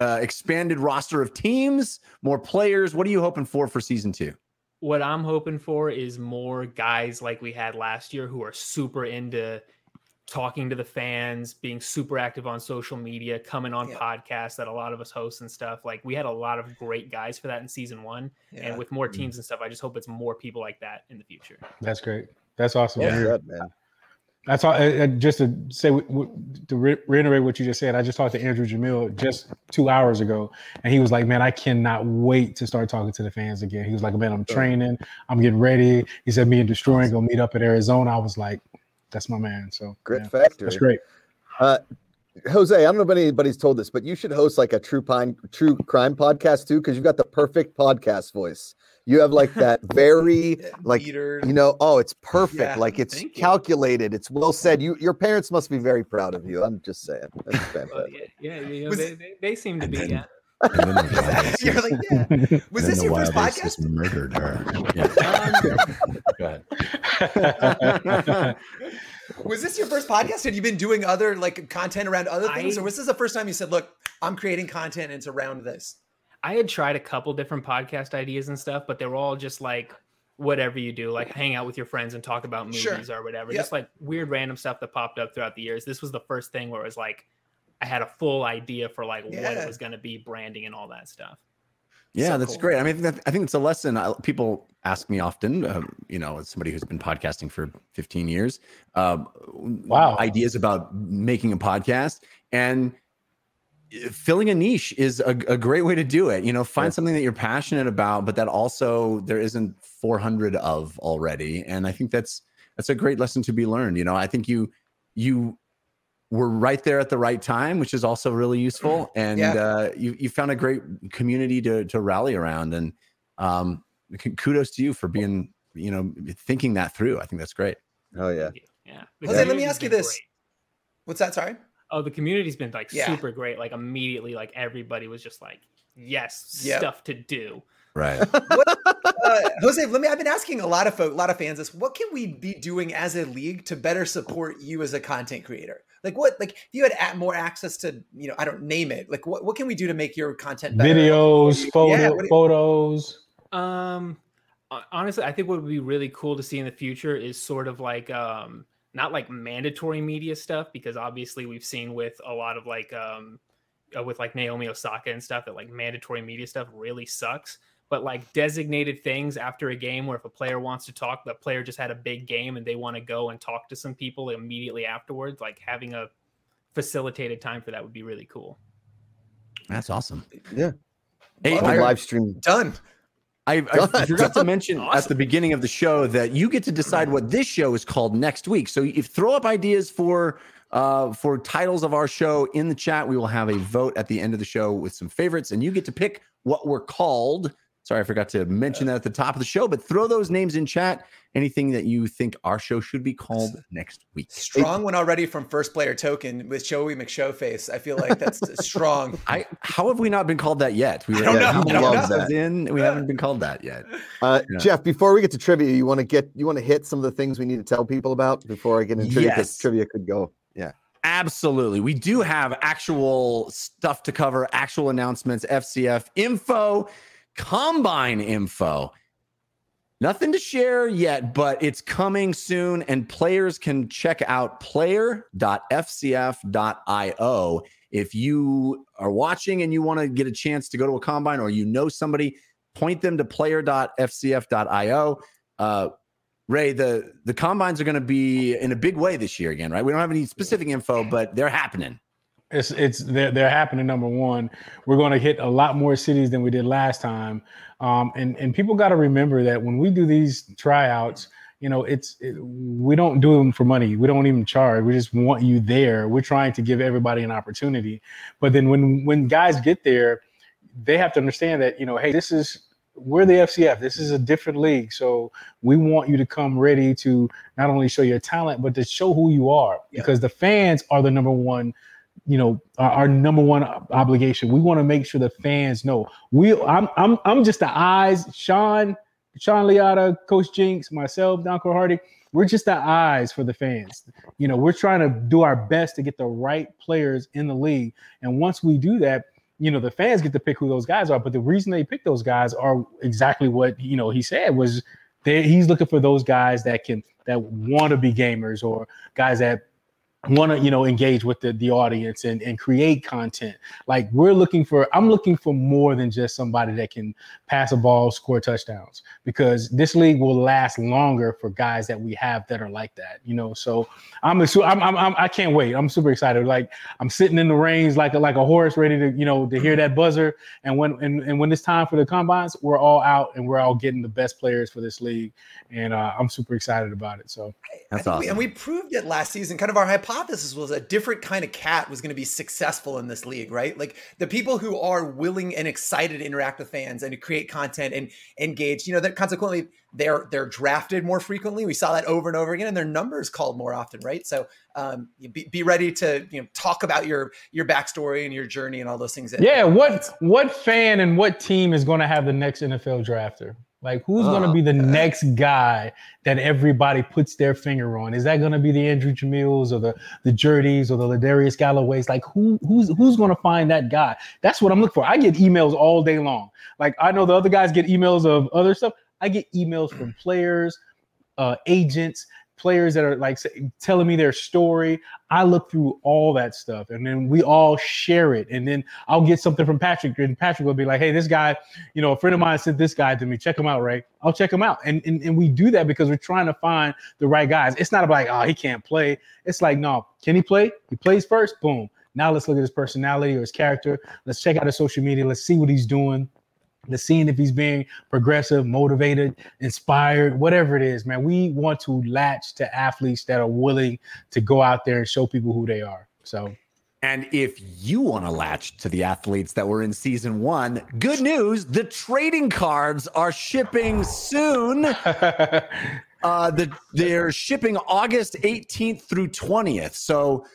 uh, expanded roster of teams, more players. What are you hoping for for season two? What I'm hoping for is more guys like we had last year who are super into talking to the fans, being super active on social media, coming on Yeah. podcasts that a lot of us host and stuff. Like we had a lot of great guys for that in season one. Yeah. And with more mm. teams and stuff, I just hope it's more people like that in the future. that's great. That's awesome. to well hear. man. That's all. Uh, uh, just to say, to re- reiterate what you just said, I just talked to Andrew Jamil just two hours ago, and he was like, "Man, I cannot wait to start talking to the fans again." He was like, "Man, I'm training, I'm getting ready." He said, "Me and Destroying gonna meet up at Arizona." I was like, "That's my man." So Grit yeah, factory. that's great. Uh, Jose, I don't know if anybody's told this, but you should host like a true pine, true crime podcast too, because you've got the perfect podcast voice. You have like that very like Leader. you know oh it's perfect Yeah, like it's thank you. calculated it's well said you your parents must be very proud of you i'm just saying That's Well, yeah, yeah, you know, Was- they, they, they seem to be. then- Yeah. The You're like, yeah. Was this the your first Aces podcast? Murdered her. Yeah. Um, was this your first podcast? Had you been doing other like content around other things, I- or was this the first time you said, "Look, I'm creating content and it's around this"? I had tried a couple different podcast ideas and stuff, but they were all just like whatever you do, like hang out with your friends and talk about movies Sure. or whatever. Yep. Just like weird random stuff that popped up throughout the years. This was the first thing where it was like I had a full idea for like what it was going to be, branding and all that stuff. Yeah, So that's cool. great. I mean, I think it's a lesson. I, people ask me often, um, you know, as somebody who's been podcasting for 15 years, um, Wow. ideas about making a podcast. And filling a niche is a, a great way to do it. You know, find something that you're passionate about, but that also there isn't 400 of already. And I think that's that's a great lesson to be learned. You know, I think you you were right there at the right time, which is also really useful. And Yeah. uh, you you found a great community to to rally around. And um, kudos to you for being you know thinking that through. I think that's great. Oh yeah. Yeah. The Jose, let me ask you this. great. What's that? Sorry. Oh, the community's been like Yeah. super great. Like immediately, like everybody was just like, yes, Yep. stuff to do. Right. uh, Jose, let me. I've been asking a lot of folk, a lot of fans this. What can we be doing as a league to better support you as a content creator? Like what? Like if you had a- more access to, you know, I don't name it. Like what? What can we do to make your content better? Videos, photo, Yeah, you- photos. Um, honestly, I think what would be really cool to see in the future is sort of like um not like mandatory media stuff because obviously we've seen with a lot of like um uh, with like Naomi Osaka and stuff that like mandatory media stuff really sucks. But like designated things after a game where if a player wants to talk, the player just had a big game and they want to go and talk to some people immediately afterwards, like having a facilitated time for that would be really cool. That's awesome. Yeah. Hey, Love On I, a live stream. Done. I, I forgot to mention at the beginning of the show that you get to decide what this show is called next week. So if throw up ideas for uh, for titles of our show in the chat, we will have a vote at the end of the show with some favorites, and you get to pick what we're called. Sorry, I forgot to mention that at the top of the show, but throw those names in chat. Anything that you think our show should be called next week. Strong one already from first player token with Joey McShowface. I feel like that's strong. I how have we not been called that yet? We I don't were know. how I don't know. episodes in. We haven't been called that yet. Uh, Yeah. Jeff, before we get to trivia, you want to get you want to hit some of the things we need to tell people about before I get into trivia. Yes. Trivia could go. Yeah. Absolutely. We do have actual stuff to cover, actual announcements, FCF info, combine info. Nothing to share yet, but it's coming soon, and players can check out player.fcf.io. If you are watching and you want to get a chance to go to a combine or you know somebody, point them to player.fcf.io. Uh, Ray, the the combines are going to be in a big way this year again, right? We don't have any specific info, but they're happening. It's it's they're, they're happening. Number one, we're going to hit a lot more cities than we did last time, um, and and people got to remember that when we do these tryouts, you know, it's it, we don't do them for money. We don't even charge. We just want you there. We're trying to give everybody an opportunity. But then when when guys get there, they have to understand that you know, hey, this is we're the FCF. This is a different league, so we want you to come ready to not only show your talent, but to show who you are, Yeah. because the fans are the number one you know our, our number one obligation. We want to make sure the fans know. We i'm i'm i'm just the eyes sean sean Liotta, coach jinx myself donko hardy we're just the eyes for the fans. You know we're trying to do our best to get the right players in the league. And once we do that you know the fans get to pick who those guys are. But the reason they pick those guys are exactly what you know he said was they, he's looking for those guys that can that want to be gamers or guys that want to you know engage with the, the audience and, and create content. Like we're looking for i'm looking for more than just somebody that can pass a ball score touchdowns because this league will last longer for guys that we have that are like that you know? So i'm a, I'm, I'm, I'm i can't wait. I'm super excited. Like i'm sitting in the reins like a, like a horse ready to you know to hear that buzzer. And when and, and when it's time for the combines we're all out and we're all getting the best players for this league. And uh, i'm super excited about it. So That's think we- awesome. and we proved it last season. Kind of our hypothesis was a different kind of cat was going to be successful in this league, right? Like the people who are willing and excited to interact with fans and to create content and engage. You know, that consequently they're they're drafted more frequently. We saw that over and over again, and their numbers called more often, right? So um, be, be ready to you know talk about your your backstory and your journey and all those things. that- Yeah, what what fan and what team is going to have the next NFL drafter? Like, who's going to Oh, be the next guy that everybody puts their finger on? Is that going to be the Andrew Jamils or the the Jurdies or the Ladarius Galloways? Like, who who's who's going to find that guy? That's what I'm looking for. I get emails all day long. Like, I know the other guys get emails of other stuff. I get emails from players, uh, agents, players that are like telling me their story. I look through all that stuff, and then we all share it, and then I'll get something from Patrick, and Patrick will be like, "Hey, this guy, you know, a friend of mine sent this guy to me. Check him out, right? I'll check him out." And and, and we do that because we're trying to find the right guys. It's not like, "Oh, he can't play." It's like, "No, can he play? He plays first. Boom. Now let's look at his personality or his character. Let's check out his social media. Let's see what he's doing. Let's seeing if he's being progressive, motivated, inspired, whatever it is, man. We want to latch to athletes that are willing to go out there and show people who they are. So And if you want to latch to the athletes that were in season one, good news the trading cards are shipping soon. Uh, the, they're shipping August 18th through 20th. So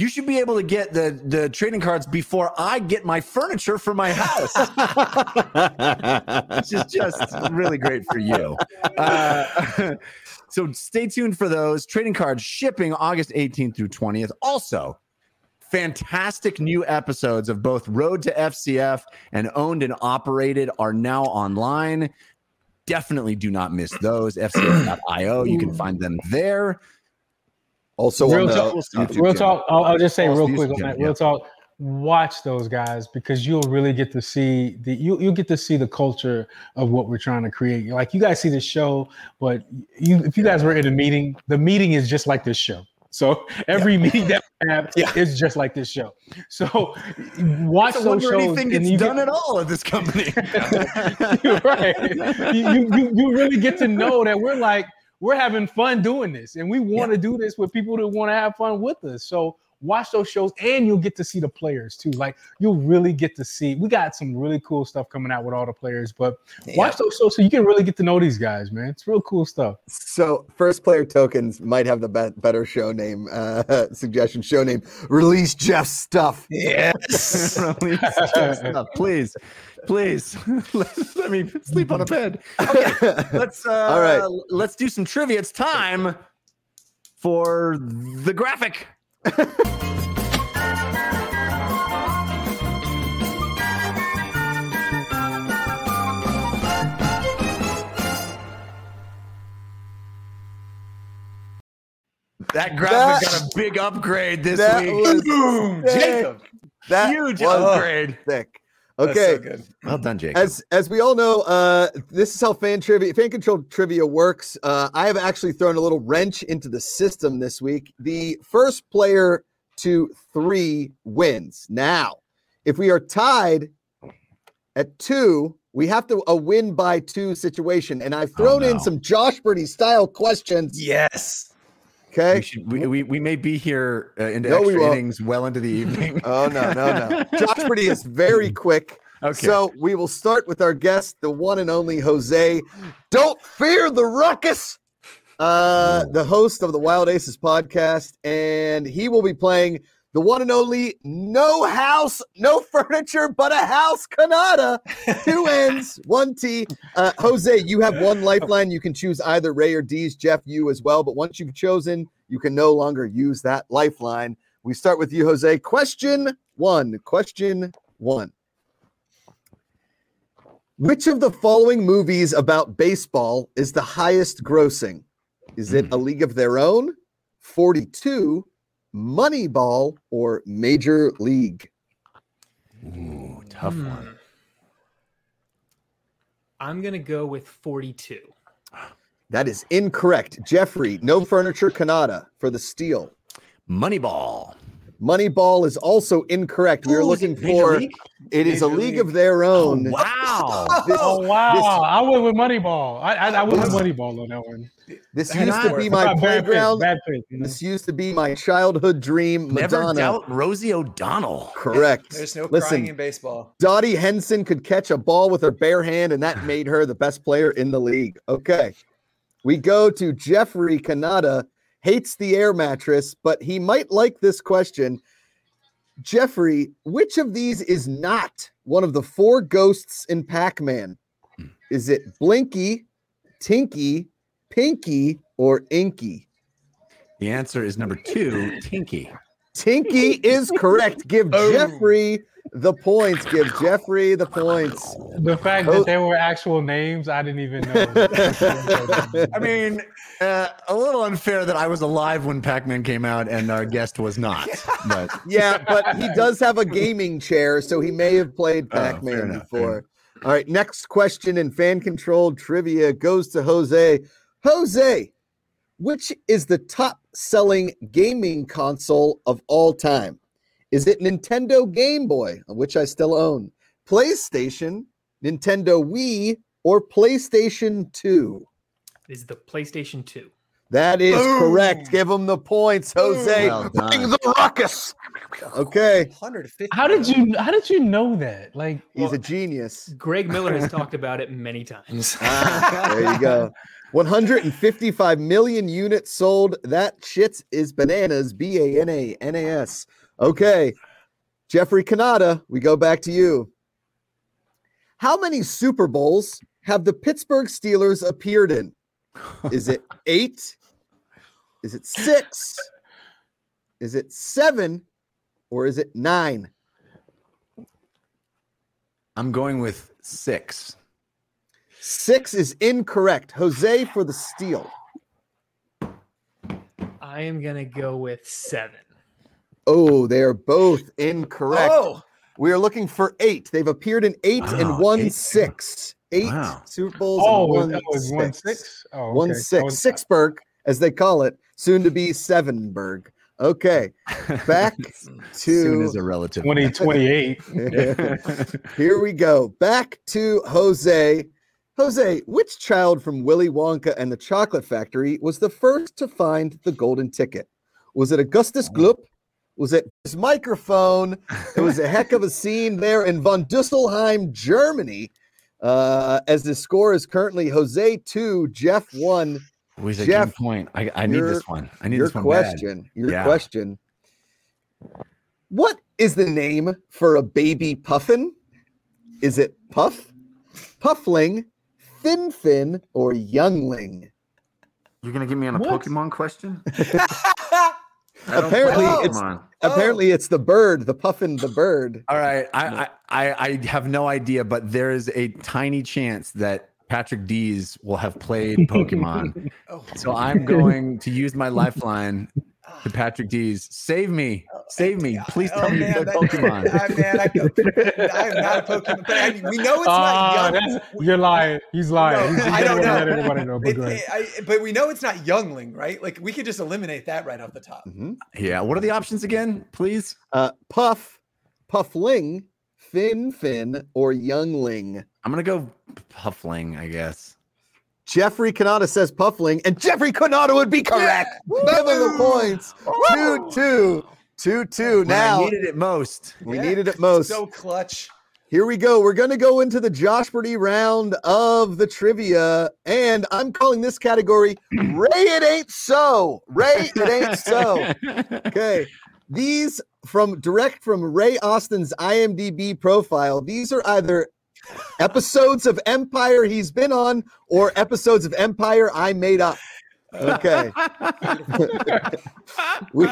you should be able to get the, the trading cards before I get my furniture for my house, which is just really great for you. Uh, so stay tuned for those trading cards shipping August 18th through 20th. Also, fantastic new episodes of both Road to FCF and Owned and Operated are now online. Definitely do not miss those. FCF.io. You can find them there. Also, real talk, real talk. I'll, I'll just say real quick on that. Real talk. Watch those guys because you'll really get to see the you you get to see the culture of what we're trying to create. Like you guys see the show, but you if you guys were in a meeting, the meeting is just like this show. So every meeting that we have Yeah. is just like this show. So watch I those shows. anything gets you done get- at all at this company. You're right. You, you, you really get to know that we're like, we're having fun doing this. And we want to do this with people that want to have fun with us. So watch those shows and you'll get to see the players too. Like you'll really get to see. We got some really cool stuff coming out with all the players, but watch those shows so you can really get to know these guys, man. It's real cool stuff. So, first player tokens might have the be- better show name uh, suggestion. Show name: Release Jeff stuff. Yes. Release Jeff stuff. Please, please let, let me sleep on a bed. Okay, let's uh, All right. Let's do some trivia. It's time for the graphic. That graphic That- got a big upgrade this that week. was Boom. Jacob. That Huge upgrade. thick. That's Okay, so good. Well done, Jake. as as we all know, uh, this is how fan trivia, fan controlled trivia works. Uh, I have actually thrown a little wrench into the system this week. The first player to three wins. Now, if we are tied at two, we have to a win by two situation, and I've Oh, thrown in some Josh Birdie style questions. Yes. Okay. we, should, we, we, we may be here uh, into No, extra won't. innings well into the evening. Oh no, no, no. Josh Pretty is very quick. Okay. So we will start with our guest, the one and only Jose. Don't fear the ruckus. Uh, the host of the Wild Aces podcast, and he will be playing the one and only no house, no furniture, but a house Cannata. Two N's, one T. Uh, Jose, you have one lifeline. You can choose either Ray or Dees. Jeff, you as well. But once you've chosen, you can no longer use that lifeline. We start with you, Jose. Question one. Question one. Which of the following movies about baseball is the highest grossing? Is it A League of Their Own, 42, Moneyball, or Major League? Ooh, tough Hmm. one. I'm gonna go with 42. That is incorrect. Jeffrey, no furniture, Cannata for the steal. Moneyball. Moneyball is also incorrect. We are looking it for League? it is a Major league League. of their Oh, own. wow. This, Oh wow! this- I went with Moneyball. I I, I went with Moneyball on that one. this And used to be my Bad pick, playground. Bad pick. you know? This used to be my childhood dream. Never Madonna. doubt Rosie O'Donnell. Correct. There's no Listen, crying in baseball. Dottie Hinson could catch a ball with her bare hand, and that made her the best player in the league. Okay. We go to Jeffrey Cannata, hates the air mattress, but he might like this question. Jeffrey, which of these is not one of the four ghosts in Pac Man? Hmm. Is it Blinky, Tinky, Pinky, or Inky? The answer is number two, Tinky. Tinky is correct. Give Boom. Jeffrey the points. Give Jeffrey the points. The fact Oh. that they were actual names, I didn't even know. I mean, uh, a little unfair that I was alive when Pac-Man came out and our guest was not. But Yeah, but he does have a gaming chair, so he may have played Oh, Pac-Man enough, fair before. All right, next question in fan controlled trivia goes to Jose. Jose, which is the top selling gaming console of all time? Is it Nintendo Game Boy, which I still own, PlayStation, Nintendo Wii, or PlayStation 2? Is the PlayStation 2. That is Boom. correct. Give him the points, Jose. Well Bring the ruckus. Okay, 150. How did you how did you know that? Like he's Well- a genius. Greg Miller has talked about it many times. Ah, there you go. 155 million units sold. That shit is bananas. B A N A N A S. Okay. Jeffrey Cannata, we go back to you. How many Super Bowls have the Pittsburgh Steelers appeared in? Is it eight? Is it six? Is it seven? Or is it nine? I'm going with six. Six is incorrect. Jose for the steal. I am gonna go with seven. Oh, they are both incorrect. Oh, We are looking for eight. They've appeared in eight and Wow, won eight. six. Eight Wow. Super Bowls oh, and it one, was one six. six. Oh, One okay. I six. was- Sixburg, as they call it, soon to be Sevenberg. Okay, back Soon is to a relative. 2028. here we go. Back to Jose. Jose, which child from Willy Wonka and the Chocolate Factory was the first to find the golden ticket? Was it Augustus Gloop? Was it his microphone? It was a heck of a scene there in von Dusselheim, Germany. Uh, as the score is currently Jose 2, Jeff 1. Always a Jeff, good point. I, I need your- this one. I need Your this one bad. question. Your Yeah. question. What is the name for a baby puffin? Is it Puff, Puffling, Fin Fin, or Youngling? You're gonna give me on a What? Pokemon question? Apparently play it's Pokemon. apparently it's the bird, the puffin, the bird. All right. I, I I I have no idea, but there is a tiny chance that Patrick Dees will have played Pokemon. oh. so I'm going to use my lifeline to Patrick Dees. Save me. Save me. Please tell Oh, me you man, played that- Pokemon. I, man, I, I am not a Pokemon. But I, we know it's Ah, not young. you're lying. He's lying. No, He's, I don't know. Know. But It- go. I- but we know it's not youngling, right? Like we could just eliminate that right off the top. Mhm. Yeah. What are the options again, please? Uh, Puff, Puffling, Fin Fin, or Youngling. I'm gonna go Puffling, I guess. Jeffrey Cannata says Puffling, and Jeffrey Cannata would be correct. Give him the points. Two, two, two, two. When I Now needed it most. we Yeah. needed it most. So clutch. Here we go. We're going to go into the Josh Birdie round of the trivia, and I'm calling this category Ray It Ain't So. Ray It Ain't So. Okay. These from direct from Ray Austin's IMDb profile. These are either episodes of Empire he's been on or episodes of Empire I made up. Okay. we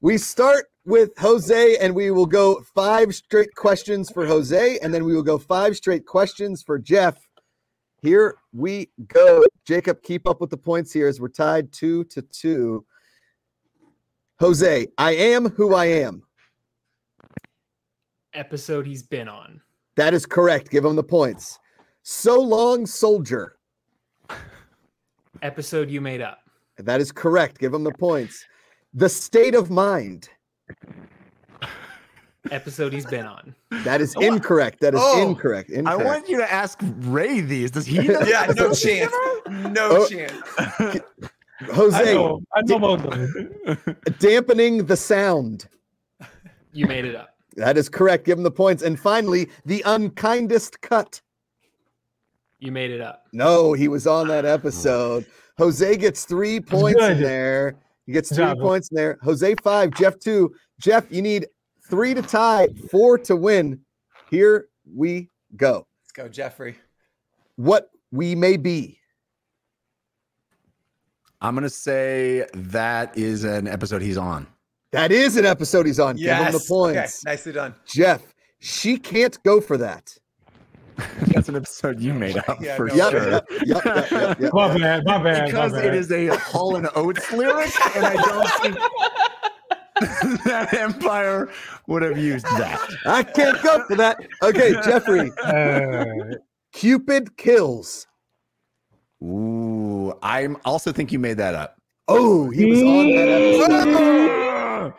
we start with Jose and we will go five straight questions for Jose and then we will go five straight questions for Jeff. Here we go. Jacob, keep up with the points here as we're tied 2 to 2. Jose, I am who I am. Episode he's been on. That is correct. Give him the points. So long, soldier. Episode you made up. That is correct. Give him the points. The state of mind. Episode he's been on. That is incorrect. That is Oh. incorrect. I Incorrect. want you to ask Ray these. Does he? know? Yeah, no chance. No Oh. chance. I Jose, know. I know about those. dampening the sound. You made it up. That is correct. Give him the points. And finally, the unkindest cut. You made it up. No, he was on that episode. Jose gets three points in good. there. He gets Good three job. points in there. Jose five, Jeff two. Jeff, you need three to tie, four to win. Here we go. Let's go, Jeffrey. What we may be. I'm gonna say that is an episode he's on. That is an episode he's on. Give him the Yes. Okay, points. nicely done. Jeff, she can't go for that. That's an episode you made up Yeah, for no sure. yep, yep, yep, yep, yep. My bad. My bad. because my bad. it is a Hall and Oates lyric, and I don't think that Empire would have used that. I can't go for that. Okay, Jeffrey, Uh, Cupid kills. Ooh, I also think you made that up. Oh, he was on that episode.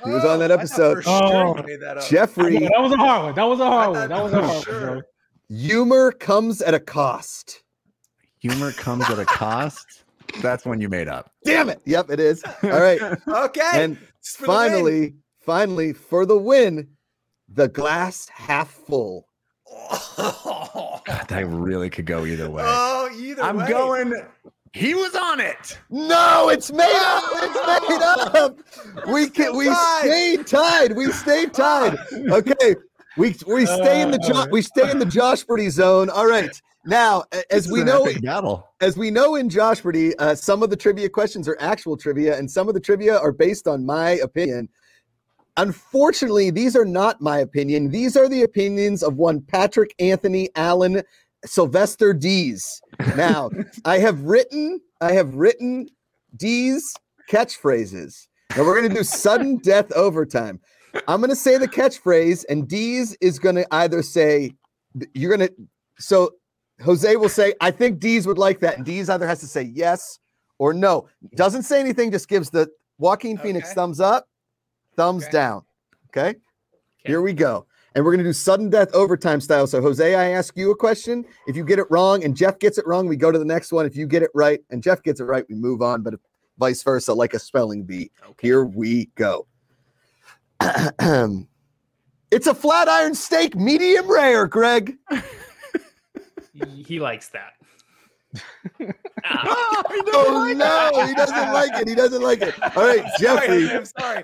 He was on that oh, episode. for sure Oh. made that up. Jeffrey, Yeah, that was a hard one. That was a hard one. That was a hard sure. one, bro. humor comes at a cost. Humor comes at a cost. That's one you made up. Damn it. Yep, it is. All right. Okay. And It's win. finally, finally, for the win, the glass half full. Oh, That really could go either way. oh either way. I'm way. going. He was on it. No, it's made up. It's made up. We can we tied. stayed tied. We stayed tied. Okay. We we stay in the jo- we stay in the Josh Brady zone. All right. Now, as This we know, battle. as we know in Josh Brady, uh, some of the trivia questions are actual trivia, and some of the trivia are based on my opinion. Unfortunately, these are not my opinion. These are the opinions of one Patrick Anthony Allen Sylvester Dees. Now, I have written, I have written Dees' catchphrases. Now we're gonna do sudden death overtime. I'm gonna say the catchphrase, and Dees is gonna either say you're gonna so Jose will say, I think Dees would like that. And Dees either has to say yes or no. Doesn't say anything, just gives the Joaquin Phoenix Okay. thumbs up, thumbs Okay. down. Okay. Here we go. And we're going to do sudden death overtime style. So, Jose, I ask you a question. If you get it wrong and Jeff gets it wrong, we go to the next one. If you get it right and Jeff gets it right, we move on. But if vice versa, like a spelling bee. Here we go. it's a flat iron steak, medium rare, Greg. He, likes that. Oh no, he doesn't like it. He doesn't like it. All right, Jeffrey. I'm sorry.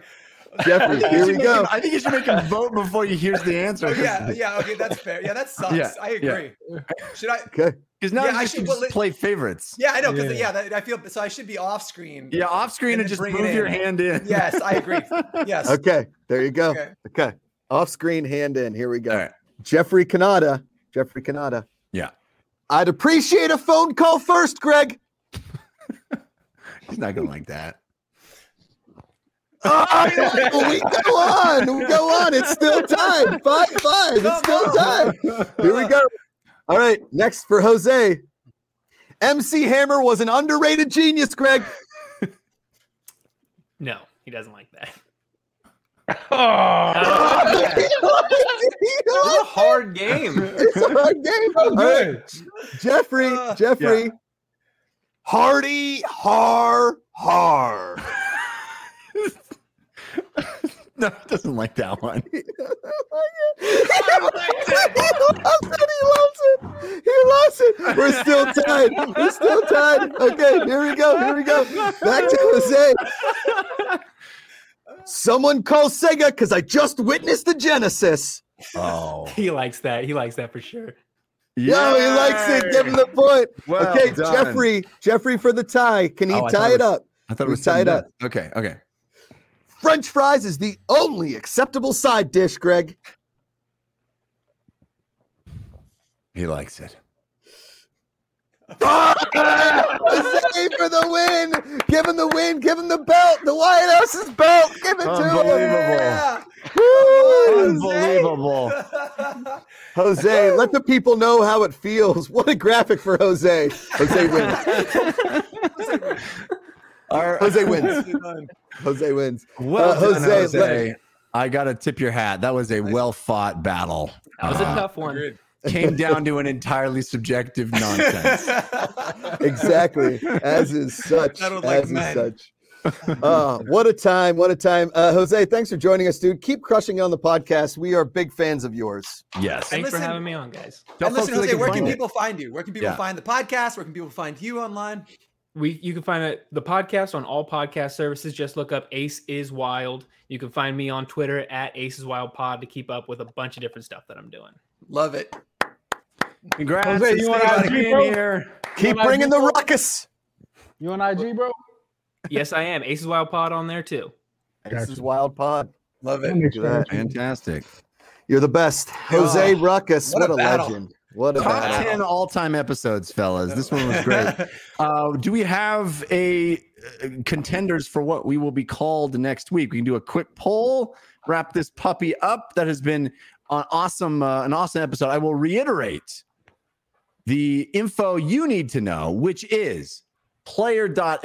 Jeffrey, You here should we make go. him- I think you should make him vote before he hears the answer. Oh, yeah, yeah, okay, that's fair. Yeah, that sucks. Yeah, I yeah. agree. Should I? Okay. Because now Yeah, I should should- just well, play favorites. Yeah, I know because Yeah. yeah, that, I feel so. I should be off screen. Yeah, off screen And and, just move your hand in. Yes, I agree. Yes. Okay, there you go. Okay. Okay. Off screen, hand in. Here we go. All right. Jeffrey Cannata. Jeffrey Cannata. Yeah. I'd appreciate a phone call first, Greg. He's not gonna like that. Oh, we go on. We go on. It's still time. Five five. It's still time. Here we go. All right. Next for Jose. MC Hammer was an underrated genius, Greg. No, he doesn't like that. Oh, It's a hard game. It's a hard game. All right. Jeffrey, Uh, Jeffrey. Hardy, har, har. No, he doesn't like that one. he loves it. He loves it. He loves it. We're still tied. We're still tied. Okay, here we go. Here we go. Back to Jose. Someone call Sega because I just witnessed the Genesis. Oh, He likes that. He likes that for sure. Yo, he likes it. Give him the point. Well okay, done. Jeffrey. Jeffrey for the tie. Can he Oh, tie it it was- up? I thought it was tied sudden up. Okay, okay. French fries is the only acceptable side dish, Greg. He likes it. Jose for the win. Give him the win. Give him the belt. The White House's belt. Give it to him. Unbelievable. Woo! Unbelievable. Jose, let the people know how it feels. What a graphic for Jose. Jose wins. Our- Jose wins. Jose wins. Well, Uh, done, Jose, Jose. let- I got to tip your hat. That was a well fought battle. That was a Uh, tough one. Agreed. Came down to an entirely subjective nonsense. Exactly. As is such. That was like is men. such. Uh, what a time. What a time. Uh, Jose, thanks for joining us, dude. Keep crushing on the podcast. We are big fans of yours. Yes. Thanks for having me on, guys. Tell and listen, where they Jose, where find can it. people find you? Where can people Yeah. find the podcast? Where can people find you online? We you can find it, the podcast on all podcast services. Just look up Ace is Wild. You can find me on Twitter at Ace is Wild Pod to keep up with a bunch of different stuff that I'm doing. Love it. Congrats. Jose, you on IG, bro? here. Keep Well, I bringing do- the ruckus. You on IG, bro? Yes, I am. Ace is Wild Pod on there too. This is Wild Pod. Love it. makes that. Fantastic. You're the best. Jose Oh, Ruckus. what What, a a, legend. What a Top battle. 10 all time episodes, fellas. This one was great. Uh, do we have a uh, contenders for what we will be called next week? We can do a quick poll, wrap this puppy up. That has been an awesome, uh, an awesome episode. I will reiterate the info you need to know, which is player.fcf.io.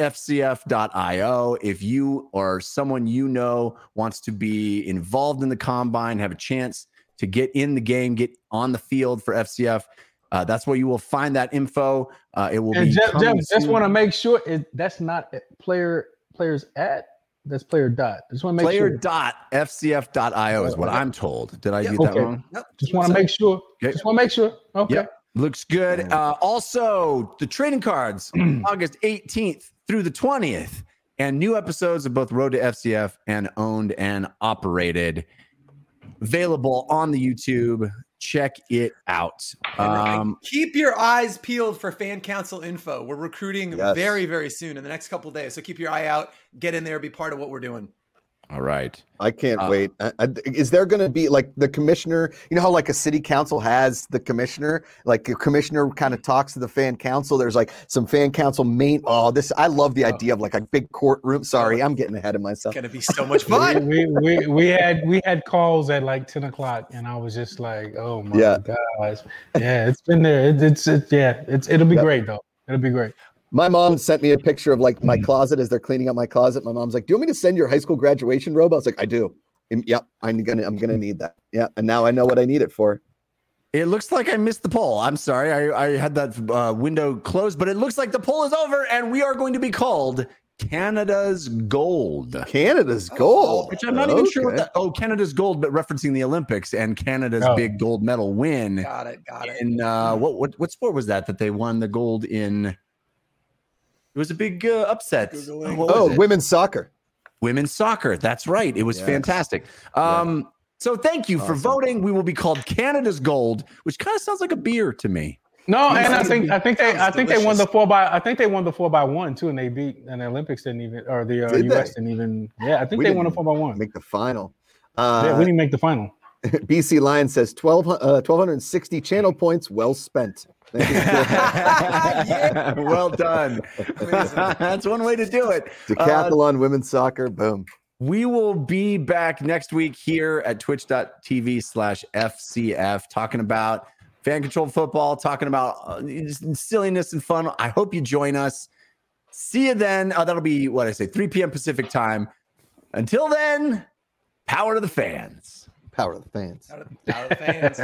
If you or someone you know wants to be involved in the combine, have a chance to get in the game, get on the field for FCF, uh, that's where you will find that info. Uh, it will And be Jeff, Jeff just want to make sure it, that's not player players at that's player dot. Just want to make player sure. player.fcf.io is what I'm told. Did I Yeah, get that okay. wrong? Yep. Just want to make sure. Okay. Just want to make sure. Okay. Yep. Looks good. Uh, also, the trading cards, August 18th through the 20th, and new episodes of both Road to FCF and Owned and Operated available on the YouTube. Check it out. Um, keep your eyes peeled for fan council info. We're recruiting Yes. very, very soon in the next couple days. So keep your eye out. Get in there. Be part of what we're doing. All right. I can't Uh, wait. I, I- is there going to be like the commissioner? You know how like a city council has the commissioner, like a commissioner kind of talks to the fan council. There's like some fan council main. Oh, this I love the idea of like a big courtroom. Sorry, I'm getting ahead of myself. It's gonna be so much fun. we, we, we, we had we had calls at like 10 o'clock and I was just like, oh my Yeah. gosh. Yeah, it's been there. It, it's it, yeah, it's it'll be Yep. great though. It'll be great. My mom sent me a picture of like my closet as they're cleaning up my closet. My mom's like, "Do you want me to send your high school graduation robe?" I was like, "I do." And, yep, I'm gonna I'm gonna need that. Yeah, and now I know what I need it for. It looks like I missed the poll. I'm sorry. I, I had that uh, window closed, but it looks like the poll is over, and we are going to be called Canada's Gold. Canada's gold. Which I'm not even sure what that. Oh, Canada's gold, but referencing the Olympics and Canada's Oh. big gold medal win. Got it. Got it. In uh, what what what sport was that that they won the gold in? It was a big uh, upset. Googling. What was Oh, it? women's soccer. women's soccer. That's right. It was Yes. fantastic. Um, so thank you for voting. We will be called Canada's Gold, which kind of sounds like a beer to me. No, and I think I think they I sounds think they won the four by I think they won the four by one too, and they beat and the Olympics didn't even or the uh, Did US they? didn't even yeah I think We they won the four by one. Make the final. yeah, we Uh, didn't make the final. BC Lion says 12, uh, 1260 channel points well spent. Thank you. well done. That's one way to do it. Decathlon women's soccer. Boom. We will be back next week here at twitch.tv slash FCF talking about fan controlled football, talking about uh, silliness and fun. I hope you join us. See you then. Uh, that'll be what I say, 3 p.m. Pacific time. Until then, power to the fans. Power of the fans. Out of, out of the fans.